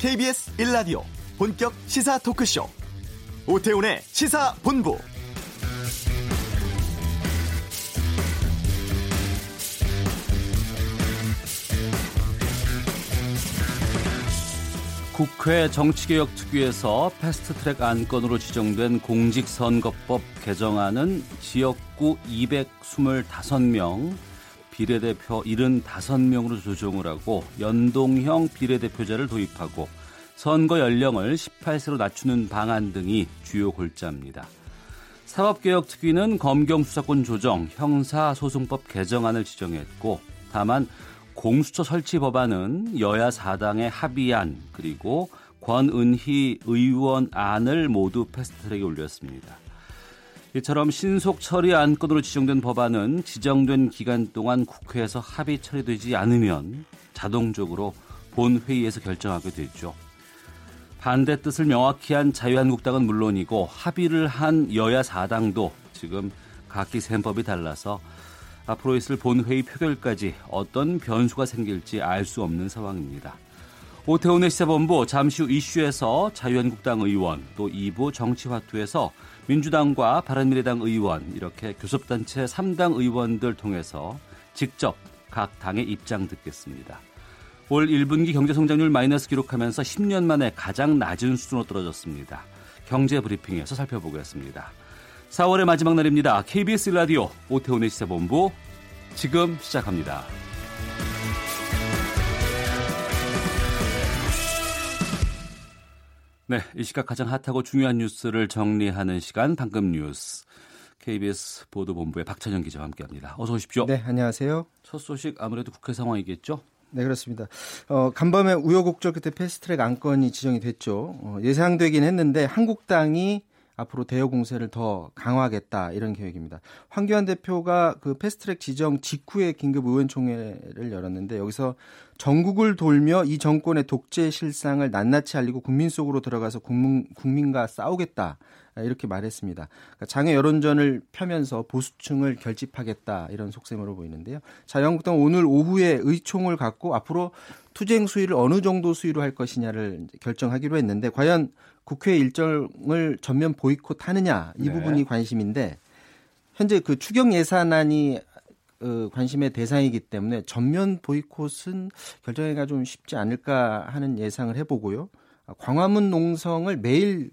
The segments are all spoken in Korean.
KBS 1라디오 본격 시사 토크쇼. 오태훈의 시사본부. 국회 정치개혁특위에서 패스트트랙 안건으로 지정된 공직선거법 개정안은 지역구 225명, 비례대표 75명으로 조정을 하고 연동형 비례대표제를 도입하고 선거 연령을 18세로 낮추는 방안 등이 주요 골자입니다. 사법개혁특위는 검경수사권 조정, 형사소송법 개정안을 지정했고 다만 공수처 설치 법안은 여야 사당의 합의안 그리고 권은희 의원 안을 모두 패스트트랙에 올렸습니다. 이처럼 신속 처리 안건으로 지정된 법안은 지정된 기간 동안 국회에서 합의 처리되지 않으면 자동적으로 본회의에서 결정하게 되죠. 반대 뜻을 명확히 한 자유한국당은 물론이고 합의를 한 여야 사당도 지금 각기 셈법이 달라서 앞으로 있을 본회의 표결까지 어떤 변수가 생길지 알 수 없는 상황입니다. 오태훈의 시사본부 잠시 후 이슈에서 자유한국당 의원 또 2부 정치화투에서 민주당과 바른미래당 의원 이렇게 교섭단체 3당 의원들 통해서 직접 각 당의 입장 듣겠습니다. 올 1분기 경제 성장률 마이너스 기록하면서 10년 만에 가장 낮은 수준으로 떨어졌습니다. 경제 브리핑에서 살펴보겠습니다. 4월의 마지막 날입니다. KBS 라디오 오태훈의 시사본부 지금 시작합니다. 네, 이 시각 가장 핫하고 중요한 뉴스를 정리하는 시간 방금 뉴스. KBS 보도본부의 박찬영 기자와 함께합니다. 어서 오십시오. 네, 안녕하세요. 첫 소식 아무래도 국회 상황이겠죠? 네, 그렇습니다. 어, 간밤에 우여곡절 끝에 패스트트랙 안건이 지정이 됐죠. 어, 예상되긴 했는데 한국당이 앞으로 대여 공세를 더 강화하겠다 이런 계획입니다. 황교안 대표가 그 패스트트랙 지정 직후에 긴급 의원총회를 열었는데 여기서 전국을 돌며 이 정권의 독재 실상을 낱낱이 알리고 국민 속으로 들어가서 국민, 국민과 싸우겠다 이렇게 말했습니다. 그러니까 장애 여론전을 펴면서 보수층을 결집하겠다 이런 속셈으로 보이는데요. 자유한국당 오늘 오후에 의총을 갖고 앞으로 투쟁 수위를 어느 정도 수위로 할 것이냐를 결정하기로 했는데 과연 국회 일정을 전면 보이콧하느냐 이 네. 부분이 관심인데 현재 그 추경 예산안이 어, 관심의 대상이기 때문에 전면 보이콧은 결정하기가 좀 쉽지 않을까 하는 예상을 해보고요. 광화문 농성을 매일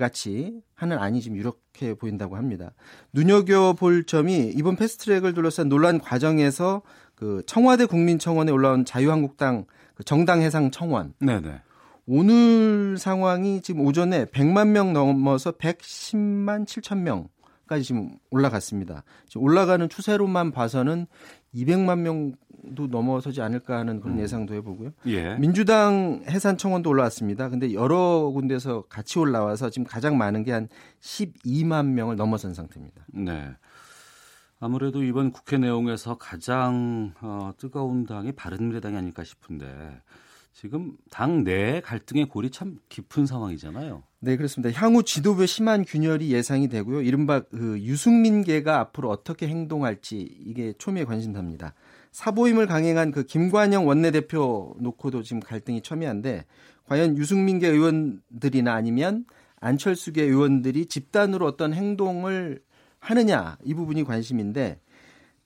같이 하는 안이 지금 이렇게 보인다고 합니다. 눈여겨볼 점이 이번 패스트트랙을 둘러싼 논란 과정에서 그 청와대 국민청원에 올라온 자유한국당 그 정당 해상 청원. 네네. 오늘 상황이 지금 오전에 100만 명 넘어서 110만 7천 명까지 지금 올라갔습니다. 지금 올라가는 추세로만 봐서는 200만 명도 넘어서지 않을까 하는 그런 음. 예상도 해보고요. 예. 민주당 해산 청원도 올라왔습니다. 근데 여러 군데서 같이 올라와서 지금 가장 많은 게 한 12만 명을 넘어선 상태입니다. 네. 아무래도 이번 국회 내용에서 가장 어, 뜨거운 당이 바른미래당이 아닐까 싶은데 지금 당 내 갈등의 골이 참 깊은 상황이잖아요. 네, 그렇습니다. 향후 지도부의 심한 균열이 예상이 되고요. 이른바 그 유승민계가 앞으로 어떻게 행동할지 이게 초미의 관심사입니다. 사보임을 강행한 그 김관영 원내대표 놓고도 지금 갈등이 첨예한데 과연 유승민계 의원들이나 아니면 안철수계 의원들이 집단으로 어떤 행동을 하느냐 이 부분이 관심인데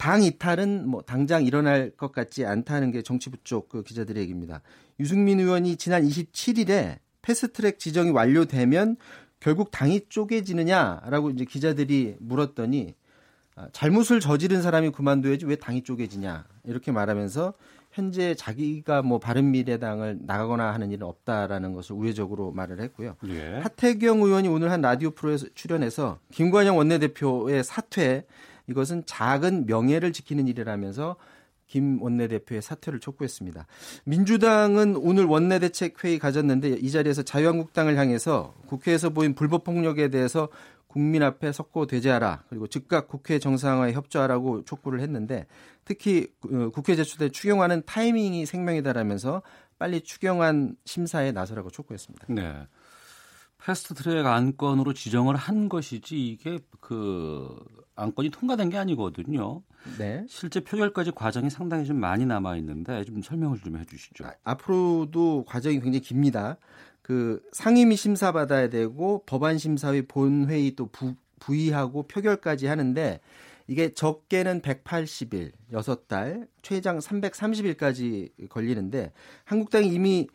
당 이탈은 뭐 당장 일어날 것 같지 않다는 게 정치부 쪽 그 기자들의 얘기입니다. 유승민 의원이 지난 27일에 패스트트랙 지정이 완료되면 결국 당이 쪼개지느냐라고 이제 기자들이 물었더니 아, 잘못을 저지른 사람이 그만둬야지 왜 당이 쪼개지냐 이렇게 말하면서 현재 자기가 뭐 바른미래당을 나가거나 하는 일은 없다라는 것을 우회적으로 말을 했고요. 예. 하태경 의원이 오늘 한 라디오 프로에서 출연해서 김관영 원내대표의 사퇴 이것은 작은 명예를 지키는 일이라면서 김 원내대표의 사퇴를 촉구했습니다. 민주당은 오늘 원내대책회의 가졌는데 이 자리에서 자유한국당을 향해서 국회에서 보인 불법 폭력에 대해서 국민 앞에 석고 대제하라 그리고 즉각 국회 정상화에 협조하라고 촉구를 했는데 특히 어, 국회 제출된 추경안은 타이밍이 생명이다라면서 빨리 추경안 심사에 나서라고 촉구했습니다. 네. 패스트트랙 안건으로 지정을 한 것이지 이게 그 안건이 통과된 게 아니거든요. 네. 실제 표결까지 과정이 상당히 좀 많이 남아 있는데 좀 설명을 좀 해주시죠. 아, 앞으로도 과정이 굉장히 깁니다. 그 상임위 심사 받아야 되고 법안 심사위 본회의 또 부, 부의하고 표결까지 하는데 이게 적게는 180일, 6달, 최장 330일까지 걸리는데 한국당이 이미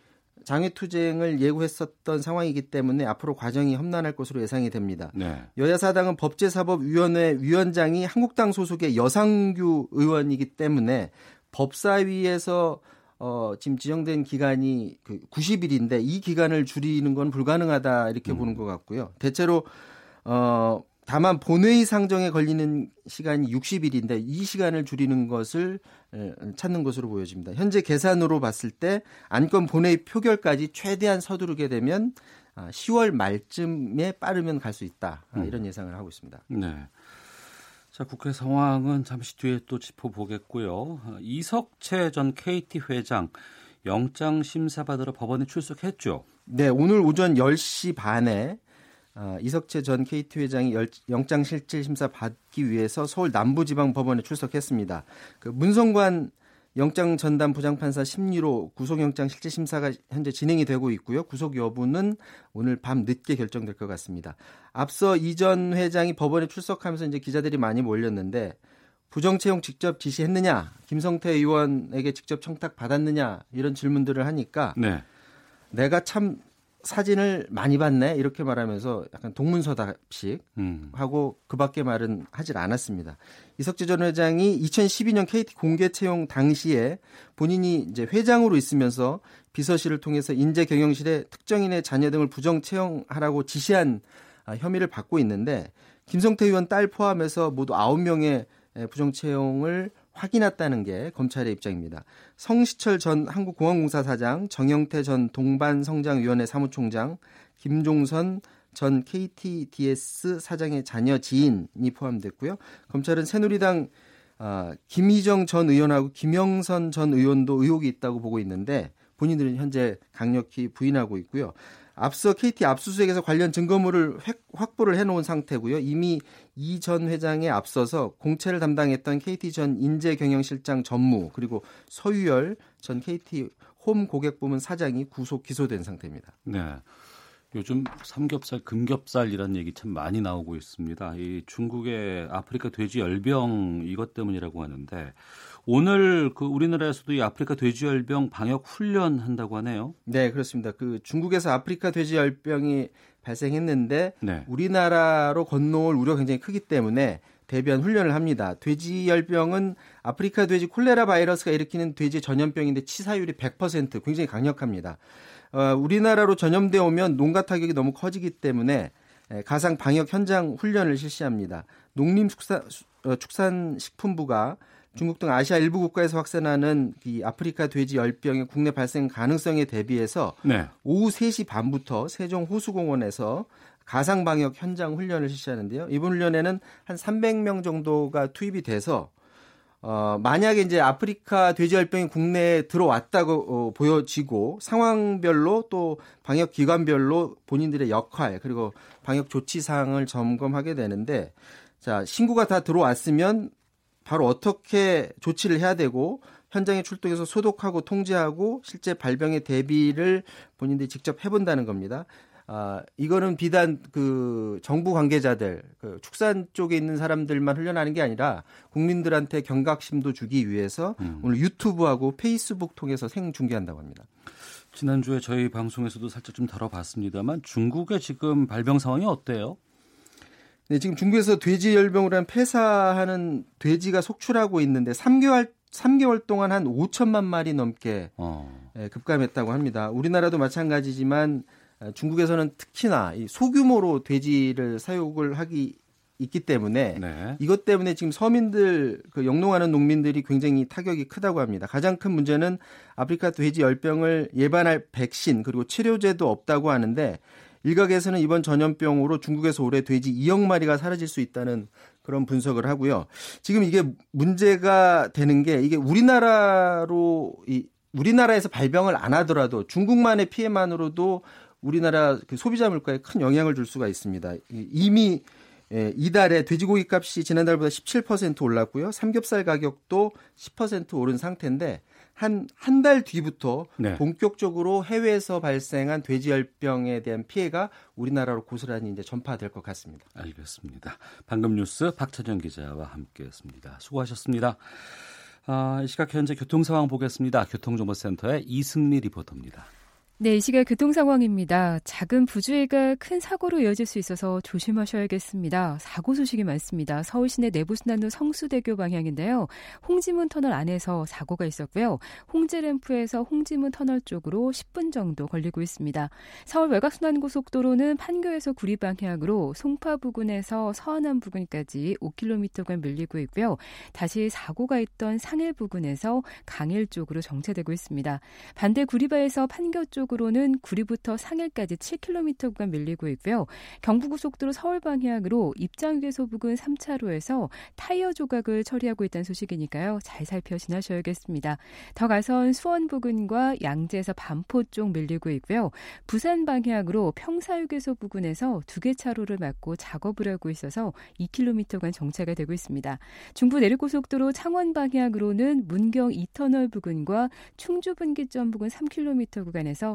장외투쟁을 예고했었던 상황이기 때문에 앞으로 과정이 험난할 것으로 예상이 됩니다. 네. 여야사당은 법제사법위원회 위원장이 한국당 소속의 여상규 의원이기 때문에 법사위에서 어, 지금 지정된 기간이 그 90일인데 이 기간을 줄이는 건 불가능하다 이렇게 음. 보는 것 같고요. 대체로 어, 다만 본회의 상정에 걸리는 시간이 60일인데 이 시간을 줄이는 것을 찾는 것으로 보여집니다. 현재 계산으로 봤을 때 안건 본회의 표결까지 최대한 서두르게 되면 10월 아, 말쯤에 빠르면 갈 수 있다 아, 음. 이런 예상을 하고 있습니다. 네. 자 국회 상황은 잠시 뒤에 또 짚어보겠고요. 이석채 전 KT 회장 영장 심사 받으러 법원에 출석했죠. 네, 오늘 오전 10시 반에 어, 이석채 전 KT 회장이 영장 실질 심사 받기 위해서 서울 남부지방법원에 출석했습니다. 그 문성관 영장 전담 부장판사 심리로 구속영장 실질 심사가 현재 진행이 되고 있고요. 구속 여부는 오늘 밤 늦게 결정될 것 같습니다. 앞서 이 전 회장이 법원에 출석하면서 이제 기자들이 많이 몰렸는데 부정 채용 직접 지시했느냐, 김성태 의원에게 직접 청탁 받았느냐 이런 질문들을 하니까 네. 내가 참 사진을 많이 봤네 이렇게 말하면서 약간 동문서답식 음. 하고 그밖에 말은 하질 않았습니다. 이석재 전 회장이 2012년 KT 공개 채용 당시에 본인이 이제 회장으로 있으면서 비서실을 통해서 인재 경영실에 특정인의 자녀 등을 부정 채용하라고 지시한 아, 혐의를 받고 있는데 김성태 의원 딸 포함해서 모두 9명의 부정 채용을 확인했다는 게 검찰의 입장입니다. 성시철 전 한국공항공사 사장, 정영태 전 동반성장위원회 사무총장, 김종선 전 KTDS 사장의 자녀 지인이 포함됐고요. 검찰은 새누리당 어, 김희정 전 의원하고 김영선 전 의원도 의혹이 있다고 보고 있는데 본인들은 현재 강력히 부인하고 있고요. 앞서 KT 압수수색에서 관련 증거물을 확보를 해놓은 상태고요. 이미 이 전 회장에 앞서서 공채를 담당했던 KT 전 인재경영실장 전무 그리고 서유열 전 KT 홈 고객부문 사장이 구속 기소된 상태입니다. 네. 요즘 삼겹살, 금겹살이라는 얘기 참 많이 나오고 있습니다. 이 중국의 아프리카 돼지 열병 이것 때문이라고 하는데 오늘 그 우리나라에서도 이 아프리카 돼지 열병 방역 훈련 한다고 하네요. 네, 그렇습니다. 그 중국에서 아프리카 돼지 열병이 발생했는데 네. 우리나라로 건너올 우려가 굉장히 크기 때문에 대변 훈련을 합니다. 돼지열병은 아프리카 돼지 콜레라 바이러스가 일으키는 돼지 전염병인데 치사율이 100% 굉장히 강력합니다. 어, 우리나라로 전염돼 오면 농가 타격이 너무 커지기 때문에 가상 방역 현장 훈련을 실시합니다. 농림축산식품부가 중국 등 아시아 일부 국가에서 확산하는 이 아프리카 돼지 열병의 국내 발생 가능성에 대비해서 네. 오후 3시 반부터 세종 호수공원에서 가상 방역 현장 훈련을 실시하는데요. 이번 훈련에는 한 300명 정도가 투입이 돼서 어, 만약에 이제 아프리카 돼지열병이 국내에 들어왔다고 어, 보여지고 상황별로 또 방역 기관별로 본인들의 역할 그리고 방역 조치 사항을 점검하게 되는데 자 신고가 다 들어왔으면 바로 어떻게 조치를 해야 되고 현장에 출동해서 소독하고 통제하고 실제 발병의 대비를 본인들이 직접 해본다는 겁니다. 아, 이거는 비단 그 정부 관계자들, 그 축산 쪽에 있는 사람들만 훈련하는 게 아니라 국민들한테 경각심도 주기 위해서 음. 오늘 유튜브하고 페이스북 통해서 생중계한다고 합니다. 지난주에 저희 방송에서도 살짝 좀 다뤄봤습니다만 중국의 지금 발병 상황이 어때요? 네, 지금 중국에서 돼지 열병으로 한 폐사하는 돼지가 속출하고 있는데 3개월 3개월 동안 한 5천만 마리 넘게 어. 예, 급감했다고 합니다. 우리나라도 마찬가지지만 어, 중국에서는 특히나 이 소규모로 돼지를 사육을 하기 있기 때문에 네. 이것 때문에 지금 서민들 그 영농하는 농민들이 굉장히 타격이 크다고 합니다. 가장 큰 문제는 아프리카 돼지 열병을 예방할 백신 그리고 치료제도 없다고 하는데 일각에서는 이번 전염병으로 중국에서 올해 돼지 2억 마리가 사라질 수 있다는 그런 분석을 하고요. 지금 이게 문제가 되는 게 이게 우리나라로 이 우리나라에서 발병을 안 하더라도 중국만의 피해만으로도 우리나라 그 소비자 물가에 큰 영향을 줄 수가 있습니다. 이미 예, 이달에 돼지고기 값이 지난달보다 17% 올랐고요. 삼겹살 가격도 10% 오른 상태인데 한 한 달 뒤부터 네. 본격적으로 해외에서 발생한 돼지열병에 대한 피해가 우리나라로 고스란히 이제 전파될 것 같습니다. 알겠습니다. 방금 뉴스 박찬정 기자와 함께했습니다. 수고하셨습니다. 아, 이 시각 현재 교통 상황 보겠습니다. 교통정보센터의 이승미 리포터입니다. 네, 이 시각 교통 상황입니다. 작은 부주의가 큰 사고로 이어질 수 있어서 조심하셔야겠습니다. 사고 소식이 많습니다. 서울 시내 내부순환로 성수대교 방향인데요. 홍지문 터널 안에서 사고가 있었고요. 홍지램프에서 홍지문 터널 쪽으로 10분 정도 걸리고 있습니다. 서울 외곽순환고속도로는 판교에서 구리 방향으로 송파 부근에서 서안암 부근까지 5km간 밀리고 있고요. 다시 사고가 있던 상일 부근에서 강일 쪽으로 정체되고 있습니다. 반대 구리바에서 판교 쪽 쪽으로는 구리부터 상일까지 7km 구간 밀리고 있고요. 경부고속도로 서울 방향으로 입장휴게소 부근 3차로에서 타이어 조각을 처리하고 있다는 소식이니까요. 잘 살펴 지나셔야겠습니다. 더 가선 수원 부근과 양재에서 반포 쪽 밀리고 있고요. 부산 방향으로 평사휴게소 부근에서 두 개 차로를 막고 작업을 하고 있어서 2km간 정체가 되고 있습니다. 중부 내륙고속도로 창원 방향으로는 문경 2터널 부근과 충주 분기점 부근 3km 구간에서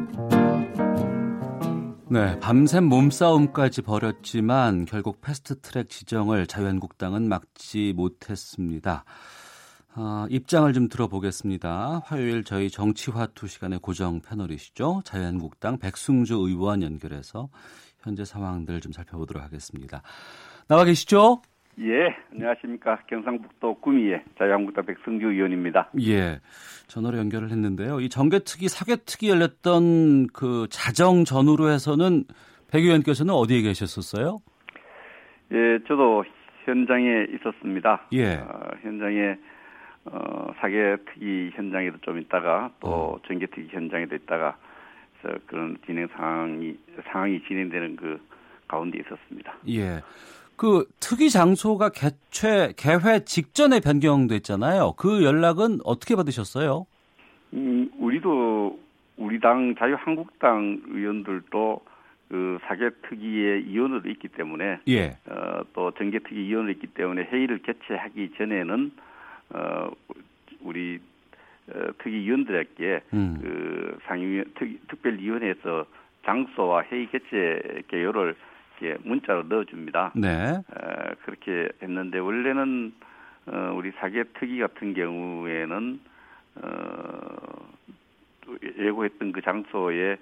네, 밤샘 몸싸움까지 벌였지만 결국 패스트트랙 지정을 자유한국당은 막지 못했습니다. 어, 입장을 좀 들어보겠습니다. 화요일 저희 정치화투 시간의 고정 패널이시죠. 자유한국당 백승주 의원 연결해서 현재 상황들 좀 살펴보도록 하겠습니다. 나와 계시죠? 예, 안녕하십니까. 경상북도 구미의 자유한국당 백승규 의원입니다. 예, 전화로 연결을 했는데요. 이 정개특위, 사개특위 열렸던 그 자정 전후로 해서는 백 의원께서는 어디에 계셨었어요? 예, 저도 현장에 있었습니다. 예. 어, 현장에 어, 사개특위 현장에도 좀 있다가 또 어. 정개특위 현장에도 있다가 그런 진행 상황이 상황이 진행되는 그 가운데 있었습니다. 예. 그 특위 장소가 개최 개회 직전에 변경됐잖아요. 그 연락은 어떻게 받으셨어요? 음, 우리도 우리 당 자유한국당 의원들도 그 사개 특위의 위원으로 있기 때문에 예. 어, 또 정개특위 위원으로 있기 때문에 회의를 개최하기 전에는 어, 우리 어, 특위위원들에게 음. 그 상위 특별위원회에서 장소와 회의 개최 개요를 이렇게 문자로 넣어줍니다. 네. 에, 그렇게 했는데 원래는 어, 우리 사계 특위 같은 경우에는 어, 예고했던 그 장소에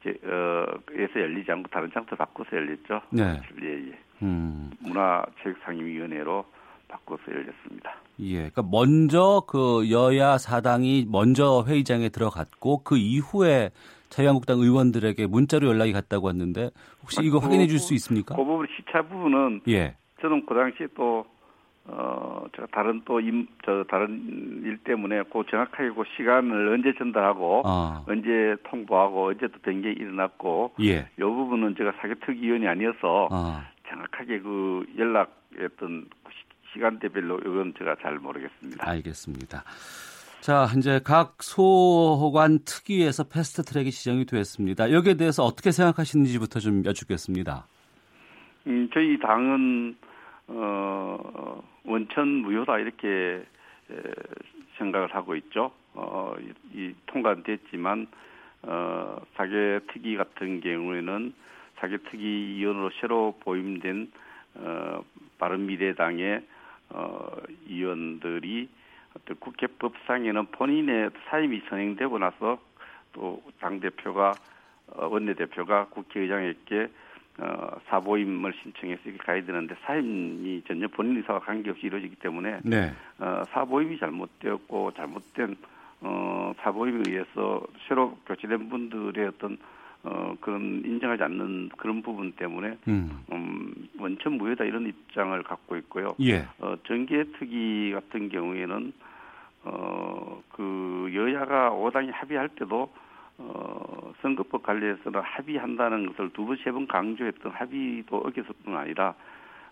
이제 어, 에서 열리지 않고 다른 장소 바꿔서 열렸죠. 네. 예, 예. 음. 문화체육상임위원회로 바꿔서 열렸습니다. 예, 그러니까 먼저 그 여야 사당이 먼저 회의장에 들어갔고 그 이후에 자유한국당 의원들에게 문자로 연락이 갔다고 했는데 혹시 이거 그, 확인해 줄 수 있습니까? 그 부분 시차 부분은 예. 저는 그 당시에 또 어, 제가 다른 또 임, 저 다른 일 때문에 그 정확하게 그 시간을 언제 전달하고 아. 언제 통보하고 언제 또 변경이 일어났고 예. 이 부분은 제가 사개특위원이 아니어서 아. 정확하게 그 연락했던 시간대별로 이건 제가 잘 모르겠습니다. 알겠습니다. 자, 이제 각 소관 특위에서 패스트 트랙이 지정이 됐습니다. 여기에 대해서 어떻게 생각하시는지부터 좀 여쭙겠습니다. 음, 저희 당은 어, 원천 무효다 이렇게 에, 생각을 하고 있죠. 어, 이, 이 통과됐지만 어, 사개 특위 같은 경우에는 사개 특위 위원으로 새로 보임된 어, 바른미래당의 어, 위원들이 어떤 국회법상에는 본인의 사임이 선행되고 나서 또 당 대표가 어, 원내 대표가 국회의장에게 어, 사보임을 신청해서 이렇게 가야 되는데 사임이 전혀 본인 의사와 관계없이 이루어지기 때문에 네. 어, 사보임이 잘못되었고 잘못된 어, 사보임에 의해서 새로 교체된 분들의 어떤 어, 그런 인정하지 않는 그런 부분 때문에 음. 음, 원천 무효다 이런 입장을 갖고 있고요. 예. 어, 정계특위 같은 경우에는 어, 그 여야가 오당이 합의할 때도 어, 선거법 관련해서는 합의한다는 것을 두 번, 세 번 강조했던 합의도 어겼을 뿐 아니라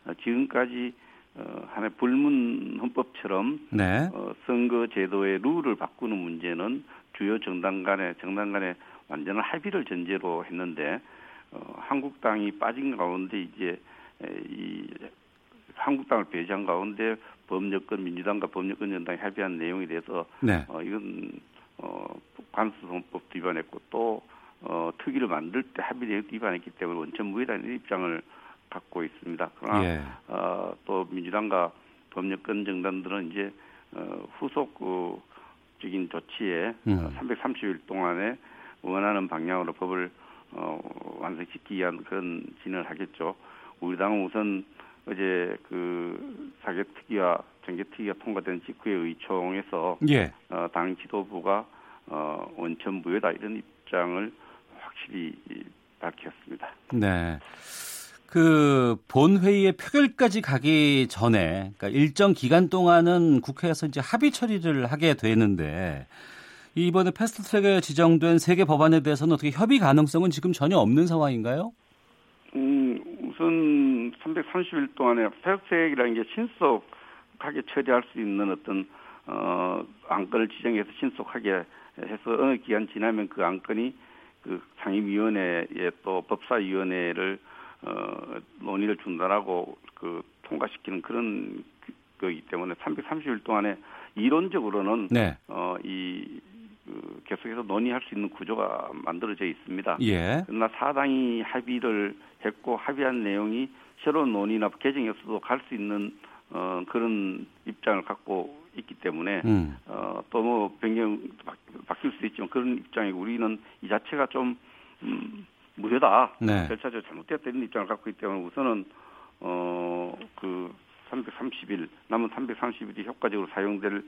어, 지금까지 어, 하나의 불문 헌법처럼 네. 어, 선거 제도의 룰을 바꾸는 문제는 주요 정당 간의 정당 간의 완전한 합의를 전제로 했는데 어, 한국당이 빠진 가운데 이제 이 한국당을 배제한 가운데 법여권 민주당과 법여권 연당이 합의한 내용에 대해서 네. 어, 이건 어, 관수성법도 위반했고 또 어, 특위를 만들 때 합의 내용도 위반했기 때문에 원천 무효다는 입장을 갖고 있습니다. 그러나 예. 어, 또 민주당과 법여권 정당들은 이제 어, 후속 그 적인 조치에 음. 어, 330일 동안에 원하는 방향으로 법을 어, 완성시키기 위한 그런 진을 하겠죠. 우리 당은 우선 어제 그 사개특위와 정개특위가 통과된 직후에 의총에서 예. 어, 당 지도부가 어, 원천 무효다 이런 입장을 확실히 밝혔습니다. 네. 그 본회의의 표결까지 가기 전에 그러니까 일정 기간 동안은 국회에서 이제 합의 처리를 하게 되는데 이번에 패스트트랙에 지정된 세 개 법안에 대해서는 어떻게 협의 가능성은 지금 전혀 없는 상황인가요? 음, 우선 330일 동안에 패스트트랙이라는 게 신속하게 처리할 수 있는 어떤 어, 안건을 지정해서 신속하게 해서 어느 기간 지나면 그 안건이 그 상임위원회에 또 법사위원회를 어, 논의를 중단하고 그 통과시키는 그런 거기 때문에 330일 동안에 이론적으로는 네. 어, 이 그, 계속해서 논의할 수 있는 구조가 만들어져 있습니다. 예. 그러나 사당이 합의를 했고 합의한 내용이 새로운 논의나 개정에서도 갈 수 있는 어, 그런 입장을 갖고 있기 때문에 음. 어, 또뭐 변경 바, 바뀔 수 있지만 그런 입장이고 우리는 이 자체가 좀 음, 무효다. 네. 절차적으로 잘못됐다 이런 입장을 갖고 있기 때문에 우선은 어, 그 330일 남은 330일이 효과적으로 사용될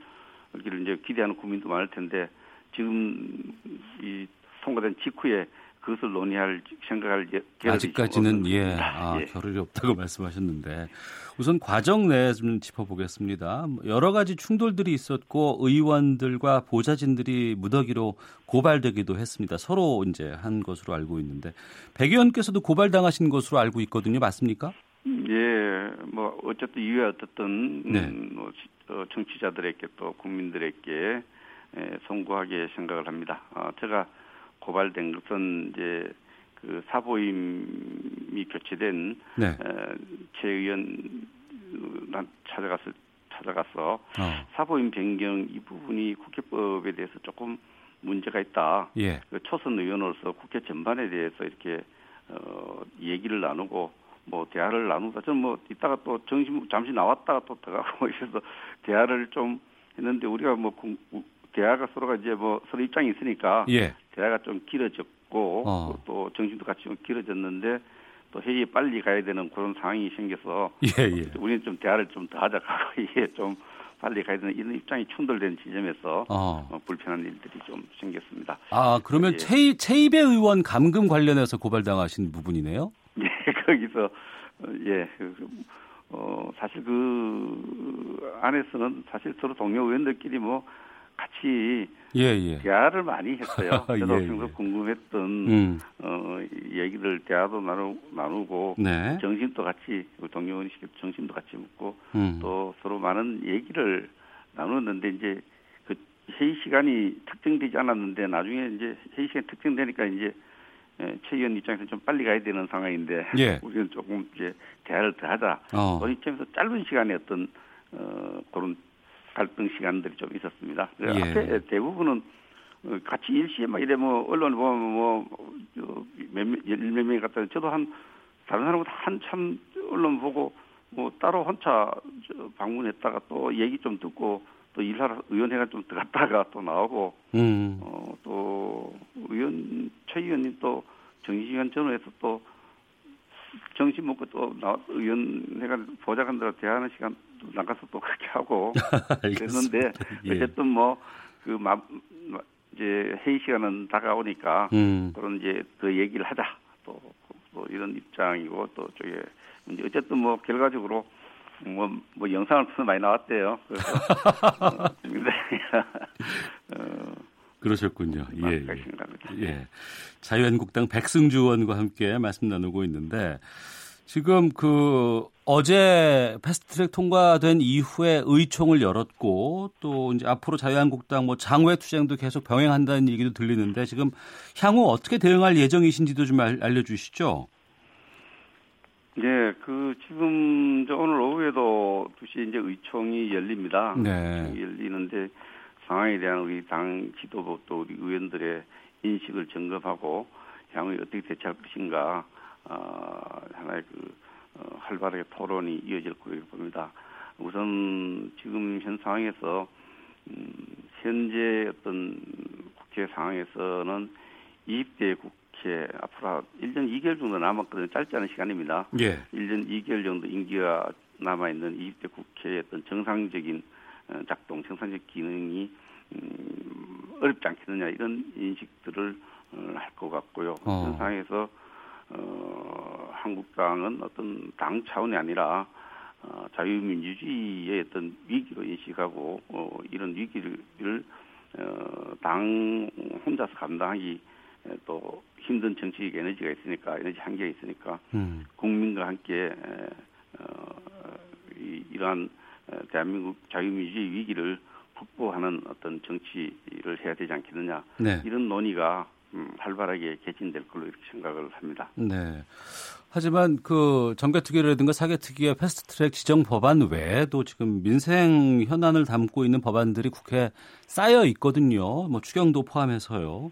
기를 이제 기대하는 국민도 많을 텐데 지금 이 통과된 직후에 그것을 논의할 생각할 예, 아직까지는 예, 없습니다. 아, 예. 겨를이 없다고 말씀하셨는데 우선 과정 내에 좀 짚어보겠습니다. 여러 가지 충돌들이 있었고 의원들과 보좌진들이 무더기로 고발되기도 했습니다. 서로 이제 한 것으로 알고 있는데 백 의원께서도 고발당하신 것으로 알고 있거든요. 맞습니까? 예, 뭐 어쨌든 이후에 어떻든 네. 음, 뭐, 시- 어, 정치자들에게 또 국민들에게 에, 송구하게 생각을 합니다. 어, 제가 고발된 것은 이제 그 사보임이 교체된 네. 에, 최 의원 난 찾아가서 찾아가서 어, 사보임 변경 이 부분이 국회법에 대해서 조금 문제가 있다. 예. 그 초선 의원으로서 국회 전반에 대해서 이렇게 어, 얘기를 나누고 뭐 대화를 나누다 저는 뭐 이따가 또 정신 잠시 나왔다가 또 들어가고 이래서 대화를 좀 했는데 우리가 뭐 대화가 서로가 이제 뭐 서로 입장이 있으니까 예. 대화가 좀 길어졌고 어. 또 정신도 같이 좀 길어졌는데 또 회의에 빨리 가야 되는 그런 상황이 생겨서 예, 예. 우리는 좀 대화를 좀 더 하자 하고 이게 좀 빨리 가야 되는 이런 입장이 충돌된 지점에서 어. 어, 불편한 일들이 좀 생겼습니다. 아, 그러면 예. 최, 최입의 의원 감금 관련해서 고발당하신 부분이네요? 예, 거기서 어, 예, 그, 어 사실 그 안에서는 사실 서로 동료 의원들끼리 뭐 같이 예, 예. 대화를 많이 했어요. 저도 예, 예. 평소 궁금했던 음, 어 얘기를 대화도 나누, 나누고 네. 정신도 같이 그 동료 의원식 정신도 같이 묻고 음. 또 서로 많은 얘기를 나눴는데 이제 그 회의 시간이 특정되지 않았는데 나중에 이제 회의 시간 이 특정되니까 이제 예, 최 의원 입장에서 좀 빨리 가야 되는 상황인데 예. 우리는 조금 이제 대화를 더 하자. 어. 그런 입장에서 짧은 시간에 어떤 어, 그런 갈등 시간들이 좀 있었습니다. 그 예. 앞에 대부분은 어, 같이 일시에 막 이래 뭐 언론 보면 뭐몇몇 명이 갔다 저도 한 다른 사람보다 한참 언론 보고 뭐 따로 혼자 저 방문했다가 또 얘기 좀 듣고 또 일하러 의원회가 좀 들어갔다가 또 나오고 음. 어, 또 의원 최 의원님 또 정시간 전후에서 또 정신 먹고 또 나, 의원회가 보좌관들하고 대화하는 시간 또 나가서 또 그렇게 하고. 그랬는데 예. 어쨌든 뭐그 이제 회의 시간은 다가오니까 음. 그런 이제 더 얘기를 하자 또, 또 이런 입장이고 또 저게 이제 어쨌든 뭐 결과적으로 뭐, 뭐 영상을 통해서 많이 나왔대요. 그래서 어, 굉장히 어, 그러셨군요. 예, 예. 예. 자유한국당 백승주 의원과 함께 말씀 나누고 있는데 지금 그 어제 패스트트랙 통과된 이후에 의총을 열었고 또 이제 앞으로 자유한국당 뭐 장외 투쟁도 계속 병행한다는 얘기도 들리는데 지금 향후 어떻게 대응할 예정이신지도 좀 알, 알려주시죠. 예, 그 지금 저 오늘 오후에도 2시 이제 의총이 열립니다. 네. 열리는데 상황에 대한 우리 당 지도부 또 우리 의원들의 인식을 점검하고 향후에 어떻게 대처할 것인가 어, 하나의 그 어, 활발하게 토론이 이어질 거라고 봅니다. 우선 지금 현 상황에서 음, 현재 어떤 국회 상황에서는 20대 국회 앞으로 1년 2개월 정도 남았거든요. 짧지 않은 시간입니다. 예. 1년 2개월 정도 임기가 남아 있는 20대 국회의 어떤 정상적인 어, 작동, 정상적 기능이 음, 어렵지 않겠느냐 이런 인식들을 어, 할것 같고요. 어. 그런 상황에서 어, 한국당은 어떤 당 차원이 아니라 어, 자유민주주의의 어떤 위기로 인식하고 어, 이런 위기를 어, 당 혼자서 감당하기 에, 또 힘든 정치적 에너지가 있으니까 에너지 한계가 있으니까 음. 국민과 함께 에, 어, 이, 이러한 에, 대한민국 자유민주주의 위기를 극복하는 어떤 정치를 해야 되지 않겠느냐 네. 이런 논의가 음, 활발하게 개진될 걸로 이렇게 생각을 합니다. 네. 하지만 그 정개특위라든가 사개특위의 패스트트랙 지정 법안 외에도 지금 민생 현안을 담고 있는 법안들이 국회에 쌓여 있거든요. 뭐 추경도 포함해서요.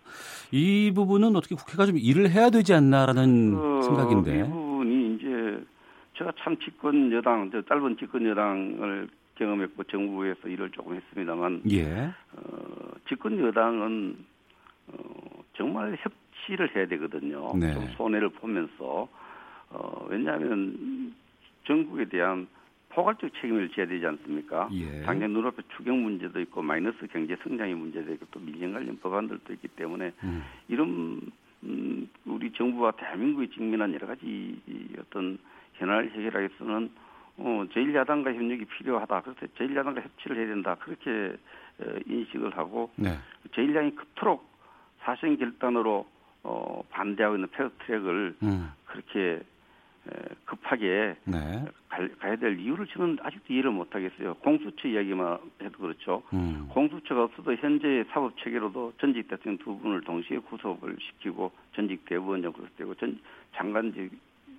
이 부분은 어떻게 국회가 좀 일을 해야 되지 않나라는 그, 생각인데. 제가 참 집권 여당, 저 짧은 집권 여당을 경험했고 정부에서 일을 조금 했습니다만 예. 어, 집권 여당은 어, 정말 협치를 해야 되거든요. 네. 좀 손해를 보면서 어, 왜냐하면 전국에 대한 포괄적 책임을 져야 되지 않습니까? 예. 당연 눈앞에 추경 문제도 있고 마이너스 경제 성장의 문제도 있고 또 민영 관련 법안들도 있기 때문에 음. 이런 음, 우리 정부와 대한민국이 직면한 여러 가지 이 어떤 현안을 해결하기 위해서는 어, 제1야당과 협력이 필요하다. 그래서 제1야당과 협치를 해야 된다. 그렇게 어, 인식을 하고 네. 제1야당이 그토록 사생 결단으로 어, 반대하고 있는 패스트트랙을 음. 그렇게 에, 급하게 네. 갈- 가야 될 이유를 저는 아직도 이해를 못하겠어요. 공수처 이야기만 해도 그렇죠. 음. 공수처가 없어도 현재 사법 체계로도 전직 대통령 두 분을 동시에 구속을 시키고 전직 대법원장 구속되고 전 장관직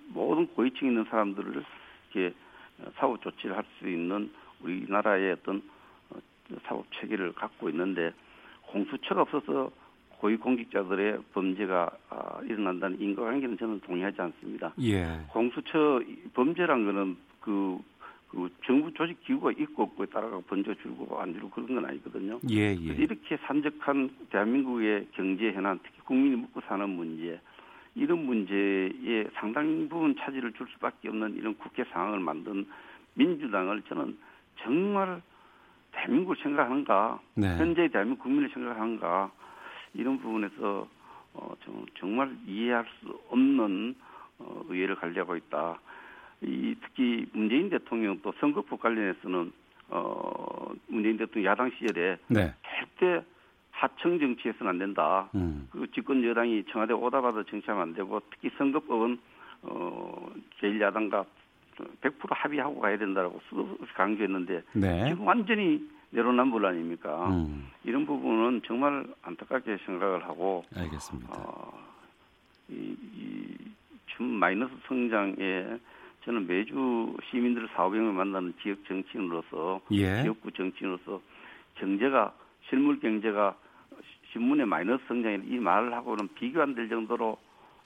모든 고위층에 있는 사람들을 이렇게 사법 조치를 할 수 있는 우리나라의 어떤 어, 사법 체계를 갖고 있는데 공수처가 없어서 고위공직자들의 범죄가 아, 일어난다는 인과관계는 저는 동의하지 않습니다. 예. 공수처 범죄란 거는 그, 그 정부 조직 기구가 있고 없고에 따라가 번져 줄고 안 줄고 그런 건 아니거든요. 예, 예. 이렇게 산적한 대한민국의 경제 현안, 특히 국민이 먹고 사는 문제, 이런 문제에 상당 부분 차질을 줄 수밖에 없는 이런 국회 상황을 만든 민주당을 저는 정말 대한민국을 생각하는가, 네. 현재 대한민국 국민을 생각하는가, 이런 부분에서 어, 정- 정말 이해할 수 없는 어, 의회를 관리하고 있다. 이 특히 문재인 대통령 또 선거법 관련해서는 어, 문재인 대통령 야당 시절에 네. 절대 하청 정치해서는 안 된다. 음. 그 집권 여당이 청와대 오다가다 정치하면 안 되고 특히 선거법은 어, 제1야당과 100% 합의하고 가야 된다라고 수도 없이 강조했는데 네. 지금 완전히 내로남불 아닙니까? 음. 이런 부분은 정말 안타깝게 생각을 하고 알겠습니다. 어, 이, 이 지금 마이너스 성장에 저는 매주 시민들 4, 500명 만나는 지역 정치인으로서 예. 지역구 정치인으로서 경제가 실물 경제가 신문에 마이너스 성장이 이 말을 하고는 비교 안 될 정도로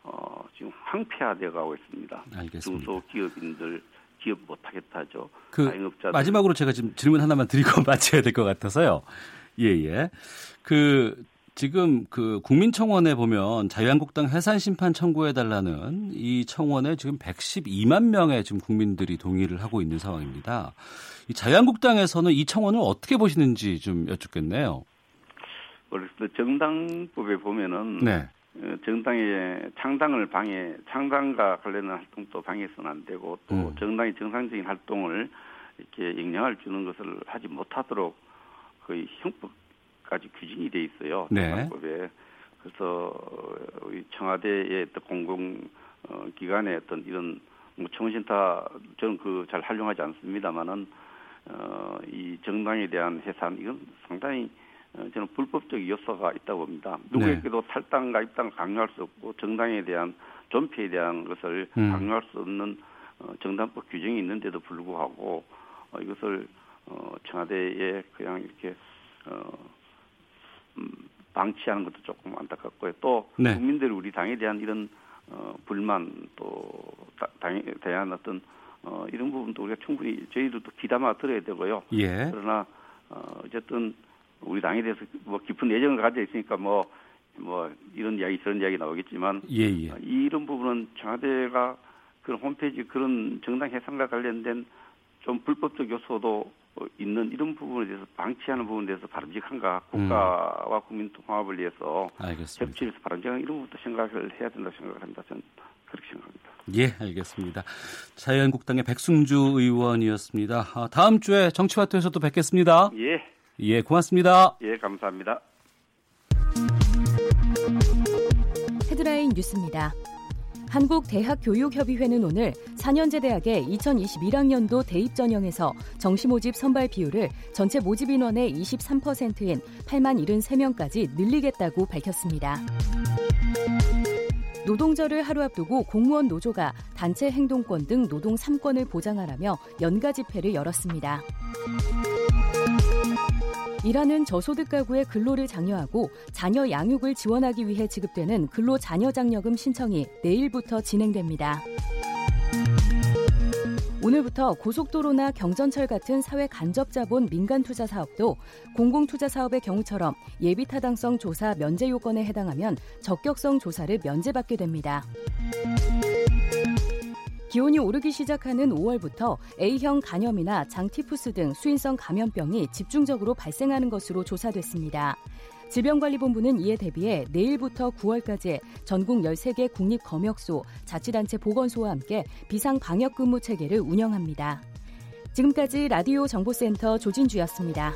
어, 지금 황폐화되어 가고 있습니다. 알겠습니다. 중소기업인들 기업 못하겠다 하죠. 그 자영업자들. 마지막으로 제가 지금 질문 하나만 드리고 마쳐야 될 것 같아서요. 예, 예. 그 지금 그 국민청원에 보면 자유한국당 해산 심판 청구해 달라는 이 청원에 지금 112만 명의 지금 국민들이 동의를 하고 있는 상황입니다. 이 자유한국당에서는 이 청원을 어떻게 보시는지 좀 여쭙겠네요. 그래서 정당법에 보면은 네. 어, 정당의 창당을 방해, 창당과 관련된 활동도 방해해서는 안 되고 또 음. 정당의 정상적인 활동을 이렇게 영향을 주는 것을 하지 못하도록 거의 형법까지 규정이 돼 있어요. 네. 정당법에. 그래서 어, 우리 청와대의 어떤 공공 어, 기관의 어떤 이런 뭐 청신타 저는 그 잘 활용하지 않습니다만은 어, 이 정당에 대한 해산 이건 상당히 어, 저는 불법적 요소가 있다고 봅니다. 누구에게도 탈당과 입당을 강요할 수 없고 정당에 대한 존폐에 대한 것을 음. 강요할 수 없는 어, 정당법 규정이 있는데도 불구하고 어, 이것을 어, 청와대에 그냥 이렇게 어, 음, 방치하는 것도 조금 안타깝고요. 또 네. 국민들이 우리 당에 대한 이런 어, 불만 또 다- 당에 대한 어떤 어, 이런 부분도 우리가 충분히 저희들도 귀담아 들어야 되고요. 예. 그러나 어, 어쨌든 우리 당에 대해서 뭐 깊은 애정을 가져 있으니까 뭐 뭐 이런 이야기 저런 이야기 나오겠지만 예, 예. 어, 이런 부분은 청와대가 그런 홈페이지 그런 정당 해산과 관련된 좀 불법적 요소도 어, 있는 이런 부분에 대해서 방치하는 부분에 대해서 바람직한가 음. 국가와 국민 통합을 위해서. 협치에서 바람직한 이런 부분도 생각을 해야 된다고 생각을 합니다. 저는 그렇게 생각합니다. 예, 알겠습니다. 자유한국당의 백승주 의원이었습니다. 아, 다음 주에 정치화투에서도 뵙겠습니다. 예, 예, 고맙습니다. 예, 감사합니다. 헤드라인 뉴스입니다. 한국대학교육협의회는 오늘 4년제 대학의 2021학년도 대입 전형에서 정시 모집 선발 비율을 전체 모집 인원의 23%인 8만 73명까지 늘리겠다고 밝혔습니다. 노동절을 하루 앞두고 공무원 노조가 단체 행동권 등 노동 3권을 보장하라며 연가 집회를 열었습니다. 이라는 저소득 가구의 근로를 장려하고 자녀 양육을 지원하기 위해 지급되는 근로 자녀 장려금 신청이 내일부터 진행됩니다. 오늘부터 고속도로나 경전철 같은 사회 간접 자본 민간 투자 사업도 공공 투자 사업의 경우처럼 예비 타당성 조사 면제 요건에 해당하면 적격성 조사를 면제받게 됩니다. 기온이 오르기 시작하는 5월부터 A형 간염이나 장티푸스 등 수인성 감염병이 집중적으로 발생하는 것으로 조사됐습니다. 질병관리본부는 이에 대비해 내일부터 9월까지 전국 13개 국립검역소, 자치단체 보건소와 함께 비상 방역 근무 체계를 운영합니다. 지금까지 라디오 정보센터 조진주였습니다.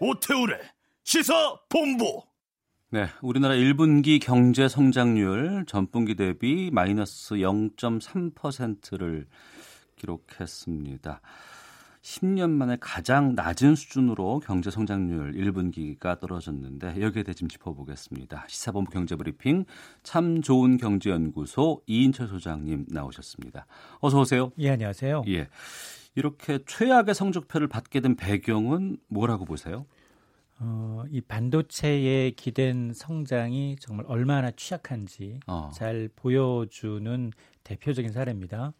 오태우래 시사 본부. 네, 우리나라 1분기 경제 성장률 전분기 대비 마이너스 0.3%를 기록했습니다. 10년 만에 가장 낮은 수준으로 경제 성장률 1분기가 떨어졌는데 여기에 대해 좀 짚어보겠습니다. 시사본부 경제브리핑 참 좋은 경제연구소 이인철 소장님 나오셨습니다. 어서 오세요. 예, 안녕하세요. 예. 이렇게 최악의 성적표를 받게 된 배경은 뭐라고 보세요? 어, 이 반도체에 기댄 성장이 정말 얼마나 취약한지 어. 잘 보여주는 대표적인 사례입니다.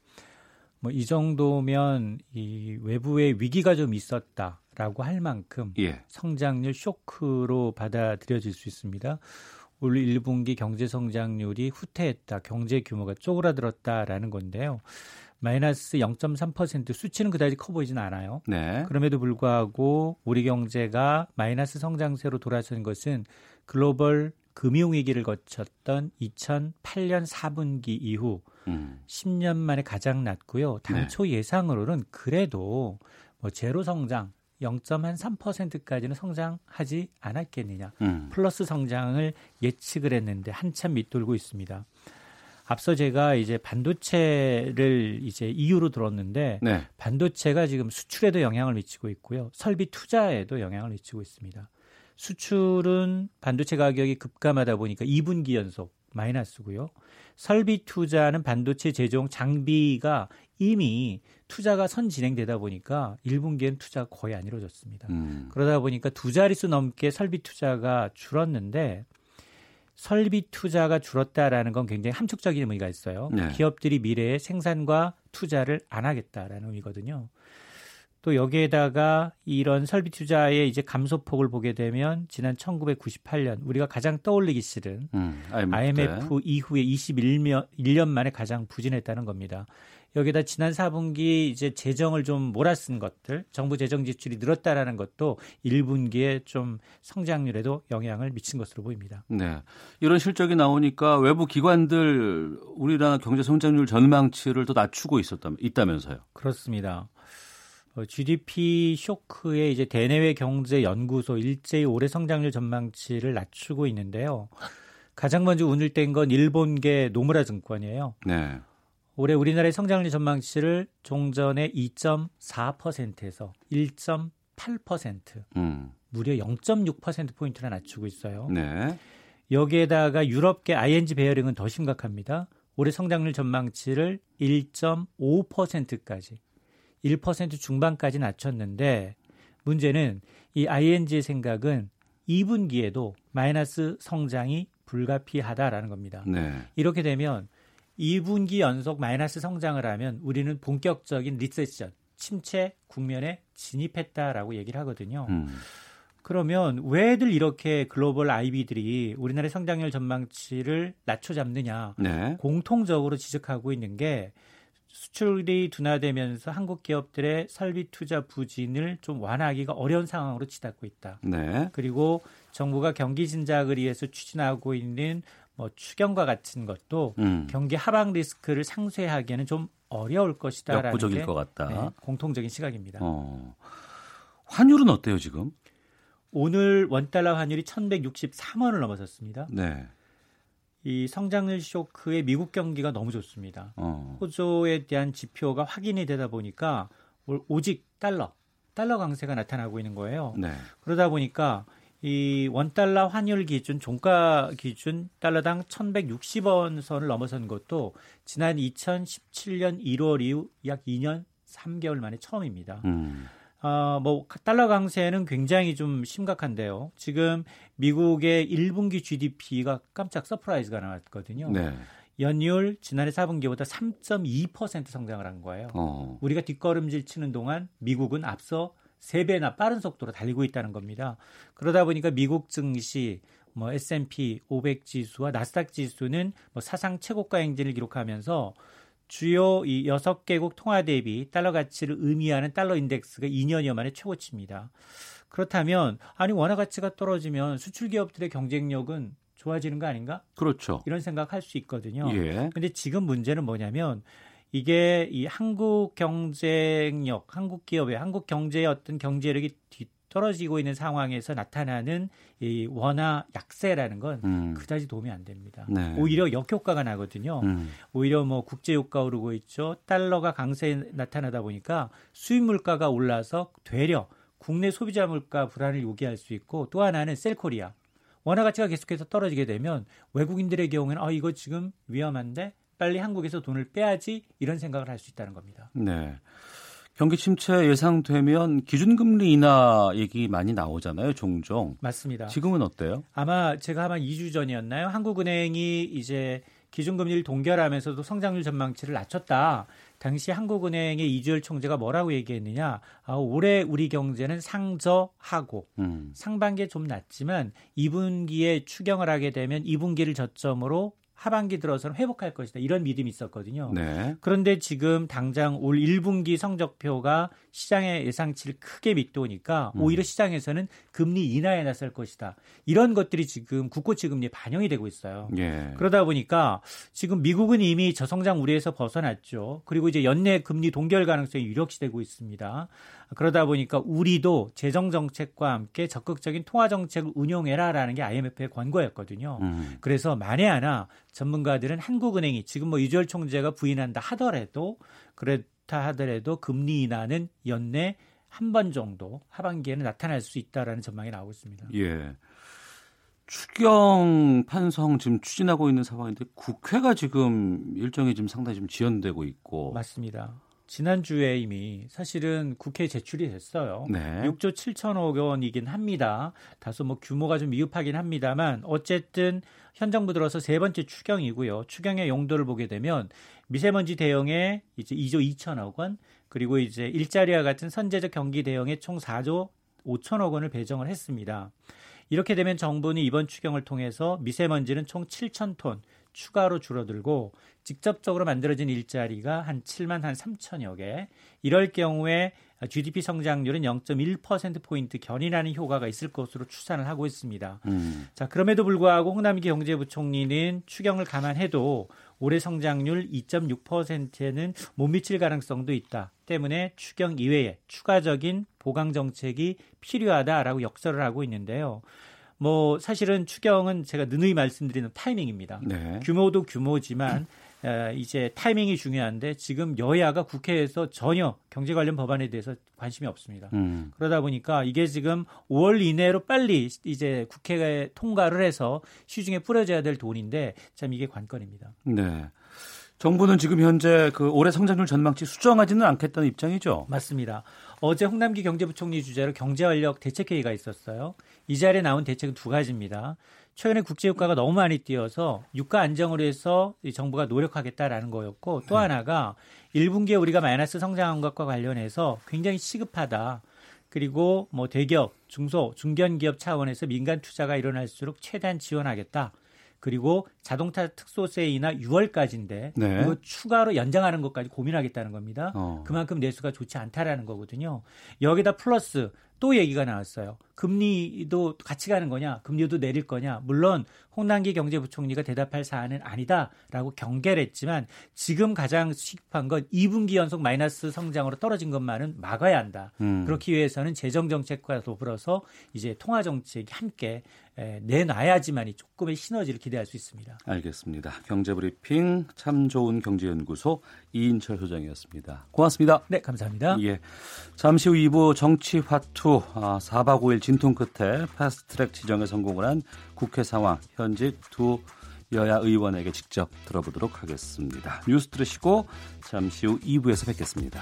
뭐 이 정도면 이 외부의 위기가 좀 있었다라고 할 만큼 예. 성장률 쇼크로 받아들여질 수 있습니다. 올 1분기 경제 성장률이 후퇴했다, 경제 규모가 쪼그라들었다라는 건데요. 마이너스 0.3% 수치는 그다지 커 보이진 않아요. 네. 그럼에도 불구하고 우리 경제가 마이너스 성장세로 돌아선 것은 글로벌 금융위기를 거쳤던 2008년 4분기 이후 음. 10년 만에 가장 낮고요. 당초 예상으로는 그래도 뭐 제로 성장 0.3%까지는 성장하지 않았겠느냐. 음. 플러스 성장을 예측을 했는데 한참 밑돌고 있습니다. 앞서 제가 이제 반도체를 이제 이유로 들었는데 네. 반도체가 지금 수출에도 영향을 미치고 있고요. 설비 투자에도 영향을 미치고 있습니다. 수출은 반도체 가격이 급감하다 보니까 2분기 연속 마이너스고요. 설비 투자는 반도체 제조용 장비가 이미 투자가 선 진행되다 보니까 1분기엔 투자가 거의 안 이루어졌습니다. 음. 그러다 보니까 두 자릿수 넘게 설비 투자가 줄었는데 설비 투자가 줄었다라는 건 굉장히 함축적인 의미가 있어요. 네. 기업들이 미래에 생산과 투자를 안 하겠다라는 의미거든요. 또 여기에다가 이런 설비 투자의 이제 감소폭을 보게 되면 지난 1998년 우리가 가장 떠올리기 싫은 음, IMF, IMF 이후에 21년 1년 만에 가장 부진했다는 겁니다. 여기다 지난 4분기 이제 재정을 좀 몰아쓴 것들, 정부 재정 지출이 늘었다라는 것도 1분기에 좀 성장률에도 영향을 미친 것으로 보입니다. 네. 이런 실적이 나오니까 외부 기관들 우리나라 경제 성장률 전망치를 더 낮추고 있었다 있다면서요. 그렇습니다. GDP 어, 쇼크에 이제 대내외 경제 연구소 일제히 올해 성장률 전망치를 낮추고 있는데요. 가장 먼저 운을 뗀 건 일본계 노무라 증권이에요. 네. 올해 우리나라의 성장률 전망치를 종전의 2.4%에서 1.8% 음. 무려 0.6% 포인트나 낮추고 있어요. 네. 여기에다가 유럽계 ING 베어링은 더 심각합니다. 올해 성장률 전망치를 1.5%까지 1% 중반까지 낮췄는데 문제는 이 ING의 생각은 2분기에도 마이너스 성장이 불가피하다라는 겁니다. 네. 이렇게 되면 2분기 연속 마이너스 성장을 하면 우리는 본격적인 리세션, 침체 국면에 진입했다라고 얘기를 하거든요. 음. 그러면 왜들 이렇게 글로벌 아이비들이 우리나라의 성장률 전망치를 낮춰 잡느냐 네. 공통적으로 지적하고 있는 게 수출이 둔화되면서 한국 기업들의 설비 투자 부진을 좀 완화하기가 어려운 상황으로 치닫고 있다. 네. 그리고 정부가 경기 진작을 위해서 추진하고 있는 뭐 추경과 같은 것도 음. 경기 하방 리스크를 상쇄하기에는 좀 어려울 것이다라는 역부족일 게, 것 같다. 네, 공통적인 시각입니다. 어. 환율은 어때요 지금? 오늘 원 달러 환율이 1,163원을 넘어섰습니다. 네. 이 성장률 쇼크의 미국 경기가 너무 좋습니다. 어. 호조에 대한 지표가 확인이 되다 보니까 오직 달러, 달러 강세가 나타나고 있는 거예요. 네. 그러다 보니까 이 원달러 환율 기준 종가 기준 달러당 1,160원 선을 넘어선 것도 지난 2017년 1월 이후 약 2년 3개월 만에 처음입니다. 음. 어, 뭐 달러 강세는 굉장히 좀 심각한데요. 지금 미국의 1분기 GDP가 깜짝 surprise가 나왔거든요. 네. 연율 지난해 4분기보다 3.2% 성장을 한 거예요. 어. 우리가 뒷걸음질 치는 동안 미국은 앞서 3배나 빠른 속도로 달리고 있다는 겁니다. 그러다 보니까 미국 증시 뭐 S&P 500 지수와 나스닥 지수는 뭐 사상 최고가 행진을 기록하면서 주요 이 6개국 통화 대비 달러 가치를 의미하는 달러 인덱스가 2년여 만에 최고치입니다. 그렇다면 아니 원화 가치가 떨어지면 수출 기업들의 경쟁력은 좋아지는 거 아닌가? 그렇죠. 이런 생각할 수 있거든요. 예. 근데 지금 문제는 뭐냐면 이게 이 한국 경쟁력, 한국 기업의 한국 경제의 어떤 경제력이 뒤떨어지고 있는 상황에서 나타나는 이 원화 약세라는 건 음. 그다지 도움이 안 됩니다. 네. 오히려 역효과가 나거든요. 음. 오히려 뭐 국제 유가 오르고 있죠. 달러가 강세 나타나다 보니까 수입 물가가 올라서 되려 국내 소비자 물가 불안을 요기할 수 있고 또 하나는 셀코리아. 원화 가치가 계속해서 떨어지게 되면 외국인들의 경우에는 아 이거 지금 위험한데 빨리 한국에서 돈을 빼야지 이런 생각을 할 수 있다는 겁니다. 네. 경기 침체 예상되면 기준금리 인하 얘기 많이 나오잖아요, 종종. 맞습니다. 지금은 어때요? 아마 제가 아마 2주 전이었나요? 한국은행이 이제 기준금리를 동결하면서도 성장률 전망치를 낮췄다. 당시 한국은행의 이주열 총재가 뭐라고 얘기했느냐? 아, 올해 우리 경제는 상저하고 음. 상반기에 좀 낮지만 2분기에 추경을 하게 되면 2분기를 저점으로 하반기 들어서는 회복할 것이다. 이런 믿음이 있었거든요. 네. 그런데 지금 당장 올 1분기 성적표가 시장의 예상치를 크게 밑도니까 음. 오히려 시장에서는 금리 인하에 나설 것이다. 이런 것들이 지금 국고치 금리에 반영이 되고 있어요. 예. 그러다 보니까 지금 미국은 이미 저성장 우려에서 벗어났죠. 그리고 이제 연내 금리 동결 가능성이 유력시되고 있습니다. 그러다 보니까 우리도 재정 정책과 함께 적극적인 통화 정책을 운용해라라는 게 IMF의 권고였거든요. 음. 그래서 만에 하나 전문가들은 한국은행이 지금 뭐 이주열 총재가 부인한다 하더라도 그렇다 하더라도 금리 인하는 연내 한 번 정도 하반기에는 나타날 수 있다라는 전망이 나오고 있습니다. 예. 추경 판성 지금 추진하고 있는 상황인데 국회가 지금 일정이 지금 상당히 좀 지연되고 있고 맞습니다. 지난주에 이미 사실은 국회에 제출이 됐어요. 네. 6조 7천억 원이긴 합니다. 다소 뭐 규모가 좀 미흡하긴 합니다만 어쨌든 현 정부 들어서 세 번째 추경이고요. 추경의 용도를 보게 되면 미세먼지 대응에 이제 2조 2천억 원 그리고 이제 일자리와 같은 선제적 경기 대응에 총 4조 5천억 원을 배정을 했습니다. 이렇게 되면 정부는 이번 추경을 통해서 미세먼지는 총 7천 톤 추가로 줄어들고 직접적으로 만들어진 일자리가 한 7만 한 3천여 개. 이럴 경우에 GDP 성장률은 0.1% 포인트 견인하는 효과가 있을 것으로 추산을 하고 있습니다. 음. 자, 그럼에도 불구하고 홍남기 경제부총리는 추경을 감안해도 올해 성장률 2.6%에는 못 미칠 가능성도 있다. 때문에 추경 이외에 추가적인 보강 정책이 필요하다라고 역설을 하고 있는데요. 뭐 사실은 추경은 제가 느누이 말씀드리는 타이밍입니다. 네. 규모도 규모지만 에, 이제 타이밍이 중요한데 지금 여야가 국회에서 전혀 경제 관련 법안에 대해서 관심이 없습니다. 음. 그러다 보니까 이게 지금 5월 이내로 빨리 이제 국회에 통과를 해서 시중에 뿌려져야 될 돈인데 참 이게 관건입니다. 네. 정부는 지금 현재 그 올해 성장률 전망치 수정하지는 않겠다는 입장이죠. 맞습니다. 어제 홍남기 경제부총리 주재로 경제활력 대책회의가 있었어요. 이 자리에 나온 대책은 두 가지입니다. 최근에 국제유가가 너무 많이 뛰어서 유가 안정을 위해서 정부가 노력하겠다라는 거였고 또 하나가 1분기에 우리가 마이너스 성장한 것과 관련해서 굉장히 시급하다. 그리고 뭐 대기업, 중소, 중견기업 차원에서 민간 투자가 일어날수록 최대한 지원하겠다. 그리고 자동차 특소세 인하 6월까지인데 네. 이거 추가로 연장하는 것까지 고민하겠다는 겁니다. 어. 그만큼 내수가 좋지 않다라는 거거든요. 여기다 플러스 또 얘기가 나왔어요. 금리도 같이 가는 거냐? 금리도 내릴 거냐? 물론 홍남기 경제부총리가 대답할 사안은 아니다라고 경계를 했지만 지금 가장 시급한 건 2분기 연속 마이너스 성장으로 떨어진 것만은 막아야 한다. 음. 그렇기 위해서는 재정 정책과 더불어서 이제 통화 정책이 함께 에, 내놔야지만이 조금의 시너지를 기대할 수 있습니다. 알겠습니다. 경제브리핑 참 좋은 경제연구소 이인철 소장이었습니다. 고맙습니다. 네, 감사합니다. 예. 잠시 후 2부 정치화투 아, 4박 5일 진통 끝에 패스트트랙 지정에 성공을 한 국회 상황 현직 두 여야 의원에게 직접 들어보도록 하겠습니다. 뉴스 들으시고 잠시 후 2부에서 뵙겠습니다.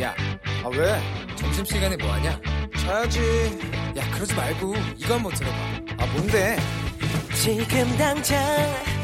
야, 아 왜? 점심시간에 뭐하냐? 자야지. 야, 그러지 말고 이거 한번 들어봐. 아, 뭔데? 지금 당장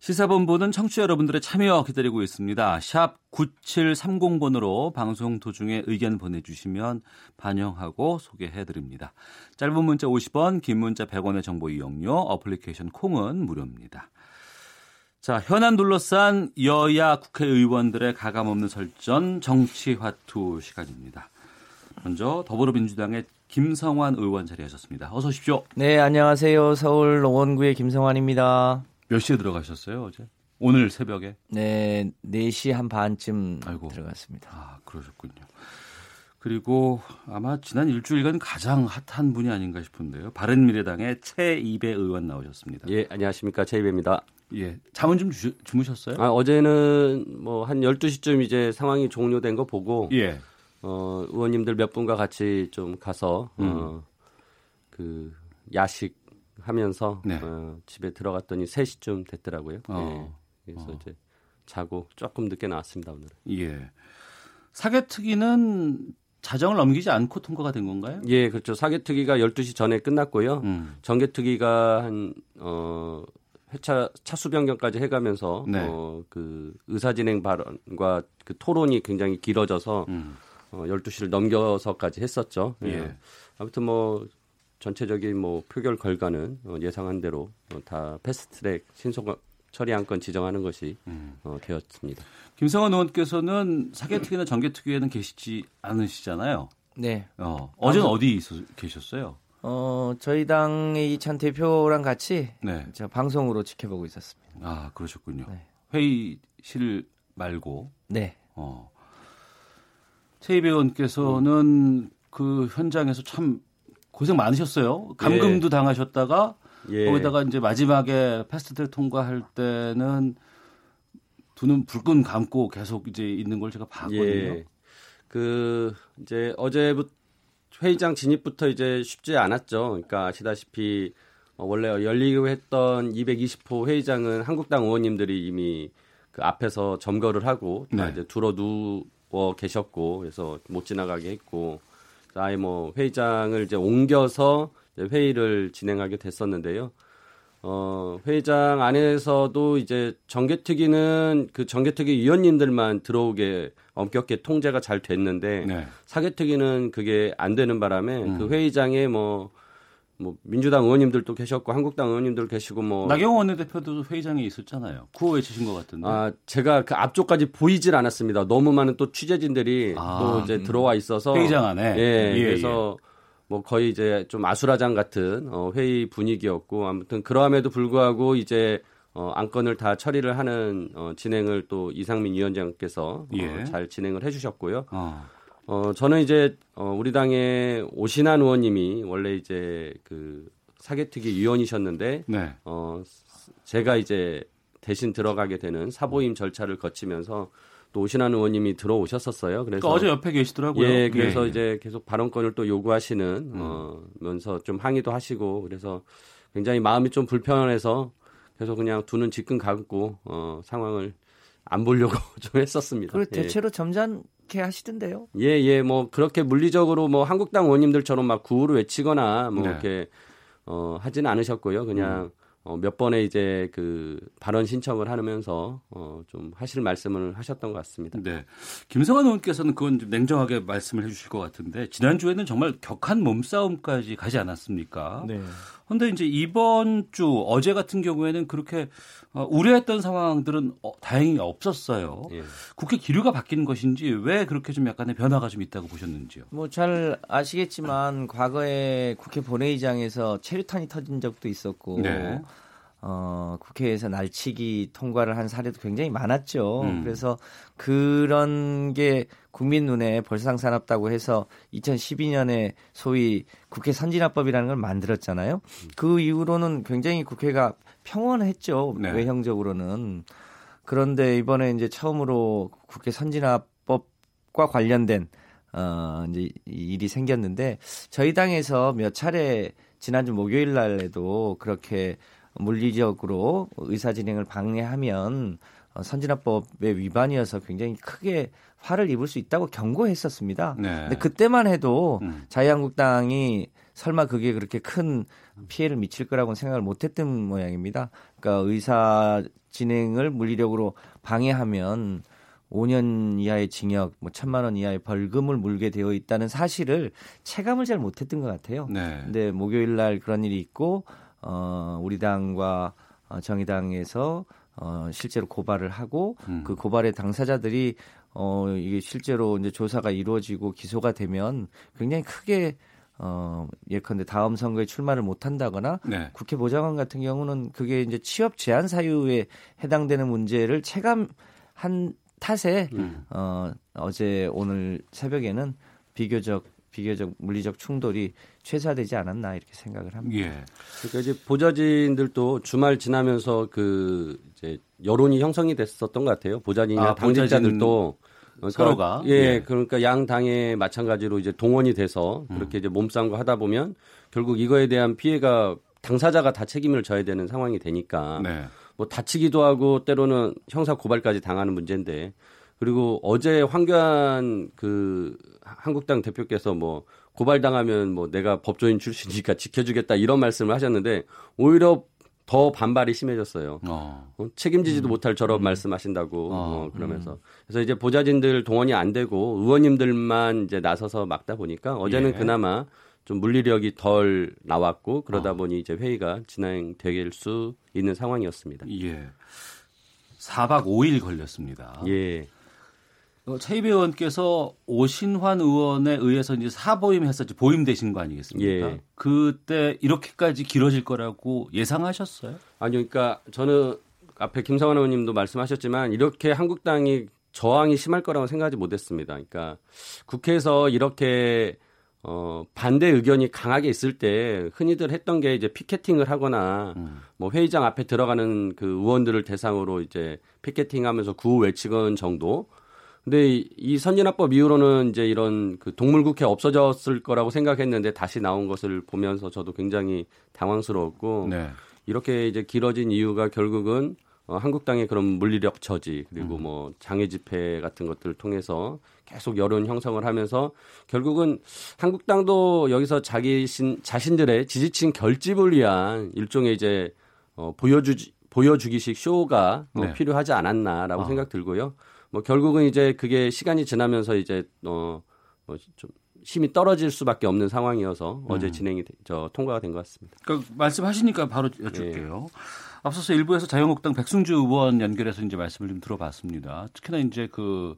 시사본부는 청취자 여러분들의 참여 기다리고 있습니다. 샵 9730번으로 방송 도중에 의견 보내주시면 반영하고 소개해드립니다. 짧은 문자 50원, 긴 문자 100원의 정보 이용료, 어플리케이션 콩은 무료입니다. 자, 현안 둘러싼 여야 국회의원들의 가감없는 설전 정치 화투 시간입니다. 먼저 더불어민주당의 김성환 의원 자리하셨습니다. 어서 오십시오. 네, 안녕하세요. 서울 노원구의 김성환입니다. 몇 시에 들어가셨어요, 어제? 오늘 새벽에? 네, 4시 한 반쯤 아이고. 들어갔습니다. 아, 그러셨군요. 그리고 아마 지난 일주일간 가장 핫한 분이 아닌가 싶은데요. 바른미래당의 최이배 의원 나오셨습니다. 예, 안녕하십니까. 최이배입니다. 예. 잠은 좀 주, 주무셨어요? 아, 어제는 뭐 한 12시쯤 이제 상황이 종료된 거 보고 예. 어, 의원님들 몇 분과 같이 좀 가서 음. 어, 그 야식 하면서 네. 어, 집에 들어갔더니 3시쯤 됐더라고요. 어. 예. 그래서 어. 이제 자고 조금 늦게 나왔습니다, 오늘. 예. 사개특위는 자정을 넘기지 않고 통과가 된 건가요? 예, 그렇죠. 사개특위가 12시 전에 끝났고요. 음. 정개특위가 한, 어, 회차 차수 변경까지 해가면서 네. 어, 그 의사진행 발언과 그 토론이 굉장히 길어져서 음. 어, 12시를 넘겨서까지 했었죠. 예. 예. 아무튼 뭐 전체적인 뭐 표결 결과는 어, 예상한 대로 어, 다 패스트트랙 신속 처리 안건 지정하는 것이 음. 어, 되었습니다. 김성환 의원께서는 사개특위나 정개특위에는 계시지 않으시잖아요. 네. 어, 어제는 어디 있어, 계셨어요? 어, 저희 당의 이찬 대표랑 같이 네. 저 방송으로 지켜보고 있었습니다. 아, 그러셨군요. 네. 회의실 말고. 네. 어. 최이배 의원께서는 그 현장에서 참 고생 많으셨어요. 감금도 예. 당하셨다가 예. 거기다가 이제 마지막에 패스트트랙 통과할 때는 두 눈 불끈 감고 계속 이제 있는 걸 제가 봤거든요. 예. 그 이제 어제부터 회의장 진입부터 이제 쉽지 않았죠. 그러니까 아시다시피 어, 원래 열리기로 했던 220호 회의장은 한국당 의원님들이 이미 그 앞에서 점거를 하고 다 네. 이제 들어 누워 계셨고 그래서 못 지나가게 했고 아예 뭐 회의장을 이제 옮겨서 이제 회의를 진행하게 됐었는데요. 어, 회의장 안에서도 이제 정개특위는 그 정개특위 위원님들만 들어오게 엄격하게 통제가 잘 됐는데 네. 사개특위는 그게 안 되는 바람에 음. 그 회의장에 뭐, 뭐 민주당 의원님들도 계셨고 한국당 의원님들 계시고 뭐 나경원 원내대표도 회의장에 있었잖아요. 구호 외치신 것 같은데. 아, 제가 그 앞쪽까지 보이질 않았습니다. 너무 많은 또 취재진들이 아, 또 이제 음. 들어와 있어서 회의장 안에? 예, 예, 그래서 뭐 거의 이제 좀 아수라장 같은 어, 회의 분위기였고 아무튼 그러함에도 불구하고 이제 어, 안건을 다 처리를 하는 어, 진행을 또 이상민 위원장께서 예. 어, 잘 진행을 해주셨고요. 어. 어, 저는 이제 어, 우리 당의 오신환 의원님이 원래 이제 그 사개특위 위원이셨는데 네. 어, 제가 이제 대신 들어가게 되는 사보임 절차를 거치면서 또 오신환 의원님이 들어오셨었어요. 그래서 그러니까 어제 옆에 계시더라고요. 예, 그래서 예, 예. 이제 계속 발언권을 또 요구하시는 음. 어, 면서 좀 항의도 하시고 그래서 굉장히 마음이 좀 불편해서 계속 그냥 두눈 지끈 감고 어, 상황을 안 보려고 좀 했었습니다. 그리고 예. 대체로 점잖 게 하시던데요. 예, 예, 뭐 그렇게 물리적으로 뭐 한국당 의원님들처럼 막 구호를 외치거나 뭐 네. 이렇게 어 하지는 않으셨고요. 그냥 어, 몇 번의 이제 그 발언 신청을 하면서 어, 좀 하실 말씀을 하셨던 것 같습니다. 네. 김성환 의원께서는 그건 좀 냉정하게 말씀을 해주실 것 같은데 지난주에는 정말 격한 몸싸움까지 가지 않았습니까? 네. 그런데 이제 이번 주 어제 같은 경우에는 그렇게 어, 우려했던 상황들은 어, 다행히 없었어요. 예. 국회 기류가 바뀐 것인지 왜 그렇게 좀 약간의 변화가 좀 있다고 보셨는지요? 뭐 잘 아시겠지만 과거에 국회 본회의장에서 체류탄이 터진 적도 있었고 네. 어, 국회에서 날치기 통과를 한 사례도 굉장히 많았죠. 음. 그래서 그런 게 국민 눈에 벌상사납다고 해서 2012년에 소위 국회 선진화법이라는 걸 만들었잖아요. 그 이후로는 굉장히 국회가 평온했죠. 네. 외형적으로는. 그런데 이번에 이제 처음으로 국회 선진화법과 관련된 어 이제 이 일이 생겼는데 저희 당에서 몇 차례 지난주 목요일 날에도 그렇게 물리적으로 의사 진행을 방해하면 어, 선진화법의 위반이어서 굉장히 크게 화를 입을 수 있다고 경고했었습니다. 네. 근데 그때만 해도 음. 자유한국당이 설마 그게 그렇게 큰 피해를 미칠 거라고는 생각을 못했던 모양입니다. 그러니까 의사 진행을 물리력으로 방해하면 5년 이하의 징역, 뭐 천만 원 이하의 벌금을 물게 되어 있다는 사실을 체감을 잘 못했던 것 같아요. 네. 근데 목요일 날 그런 일이 있고 어 우리 당과 어, 정의당에서 어 실제로 고발을 하고 음. 그 고발의 당사자들이 어 이게 실제로 이제 조사가 이루어지고 기소가 되면 굉장히 크게 어 예컨대 다음 선거에 출마를 못 한다거나 네. 국회 보좌관 같은 경우는 그게 이제 취업 제한 사유에 해당되는 문제를 체감한 탓에 음. 어 어제 오늘 새벽에는 비교적 비교적 물리적 충돌이 최소화되지 않았나 이렇게 생각을 합니다. 예. 그러니까 이제 보좌진들도 주말 지나면서 그 이제 여론이 형성이 됐었던 것 같아요. 보좌진이나 아, 당직자들도 그러니까 서로가? 예, 예. 그러니까 양 당에 마찬가지로 이제 동원이 돼서 음. 그렇게 이제 몸싸움을 하다 보면 결국 이거에 대한 피해가 당사자가 다 책임을 져야 되는 상황이 되니까 네. 뭐 다치기도 하고 때로는 형사 고발까지 당하는 문제인데 그리고 어제 황교안 그 한국당 대표께서 뭐 고발당하면 뭐 내가 법조인 출신이니까 지켜주겠다 이런 말씀을 하셨는데 오히려 더 반발이 심해졌어요. 어. 어, 책임지지도 못할 저런 말씀하신다고 어, 어, 그러면서 그래서 이제 보좌진들 동원이 안 되고 의원님들만 이제 나서서 막다 보니까 어제는 예. 그나마 좀 물리력이 덜 나왔고 그러다 어. 보니 이제 회의가 진행될 수 있는 상황이었습니다. 예. 4박 5일 걸렸습니다. 예. 어, 최이배 의원께서 오신환 의원에 의해서 이제 사보임했었지 보임 되신 거 아니겠습니까? 예. 그때 이렇게까지 길어질 거라고 예상하셨어요? 아니 그러니까 저는 앞에 김성환 의원님도 말씀하셨지만 이렇게 한국당이 저항이 심할 거라고 생각하지 못했습니다. 그러니까 국회에서 이렇게 어, 반대 의견이 강하게 있을 때 흔히들 했던 게 이제 피켓팅을 하거나 음. 뭐 회의장 앞에 들어가는 그 의원들을 대상으로 이제 피켓팅 하면서 구호 외치건 정도. 근데 이, 이 선진화법 이후로는 이제 이런 그 동물국회 없어졌을 거라고 생각했는데 다시 나온 것을 보면서 저도 굉장히 당황스러웠고 네. 이렇게 이제 길어진 이유가 결국은 어, 한국당의 그런 물리력 저지 그리고 음. 뭐 장애 집회 같은 것들을 통해서 계속 여론 형성을 하면서 결국은 한국당도 여기서 자기 신, 자신들의 지지층 결집을 위한 일종의 이제 어, 보여주지 보여주기식 쇼가 어, 네. 필요하지 않았나라고 아. 생각 들고요. 뭐 결국은 이제 그게 시간이 지나면서 이제 어좀 뭐 힘이 떨어질 수밖에 없는 상황이어서 음. 어제 진행이 저 통과가 된 것 같습니다. 그러니까 말씀하시니까 바로 여쭐게요. 예. 앞서서 일부에서 자유한국당 백승주 의원 연결해서 이제 말씀을 좀 들어봤습니다. 특히나 이제 그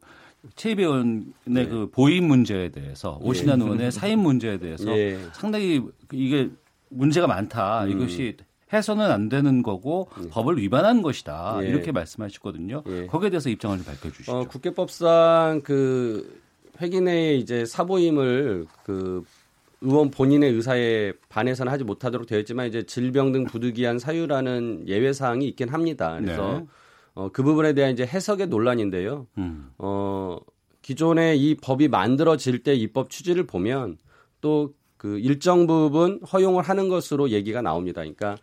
최이배 의원의 네. 그 보임 문제에 대해서 예. 오신환 예. 의원의 사임 문제에 대해서 예. 상당히 이게 문제가 많다. 음. 이것이 해서는 안 되는 거고 예. 법을 위반한 것이다. 예. 이렇게 말씀하셨거든요. 예. 거기에 대해서 입장을 좀 밝혀주시죠. 어, 국회법상 그 회기내에 이제 사보임을 그 의원 본인의 의사에 반해서는 하지 못하도록 되어 있지만 이제 질병 등 부득이한 사유라는 예외 사항이 있긴 합니다. 그래서 네. 어, 그 부분에 대한 이제 해석의 논란인데요. 음. 어, 기존에 이 법이 만들어질 때 입법 취지를 보면 또 그 일정 부분 허용을 하는 것으로 얘기가 나옵니다. 그러니까 어,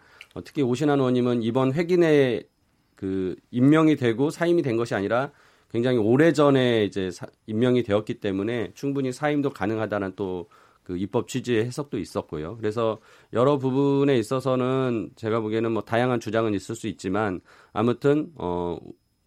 특히 오신환 의원님은 이번 회기 내에 그 임명이 되고 사임이 된 것이 아니라 굉장히 오래 전에 이제 사, 임명이 되었기 때문에 충분히 사임도 가능하다는 또 그 입법 취지의 해석도 있었고요. 그래서 여러 부분에 있어서는 제가 보기에는 뭐 다양한 주장은 있을 수 있지만 아무튼 어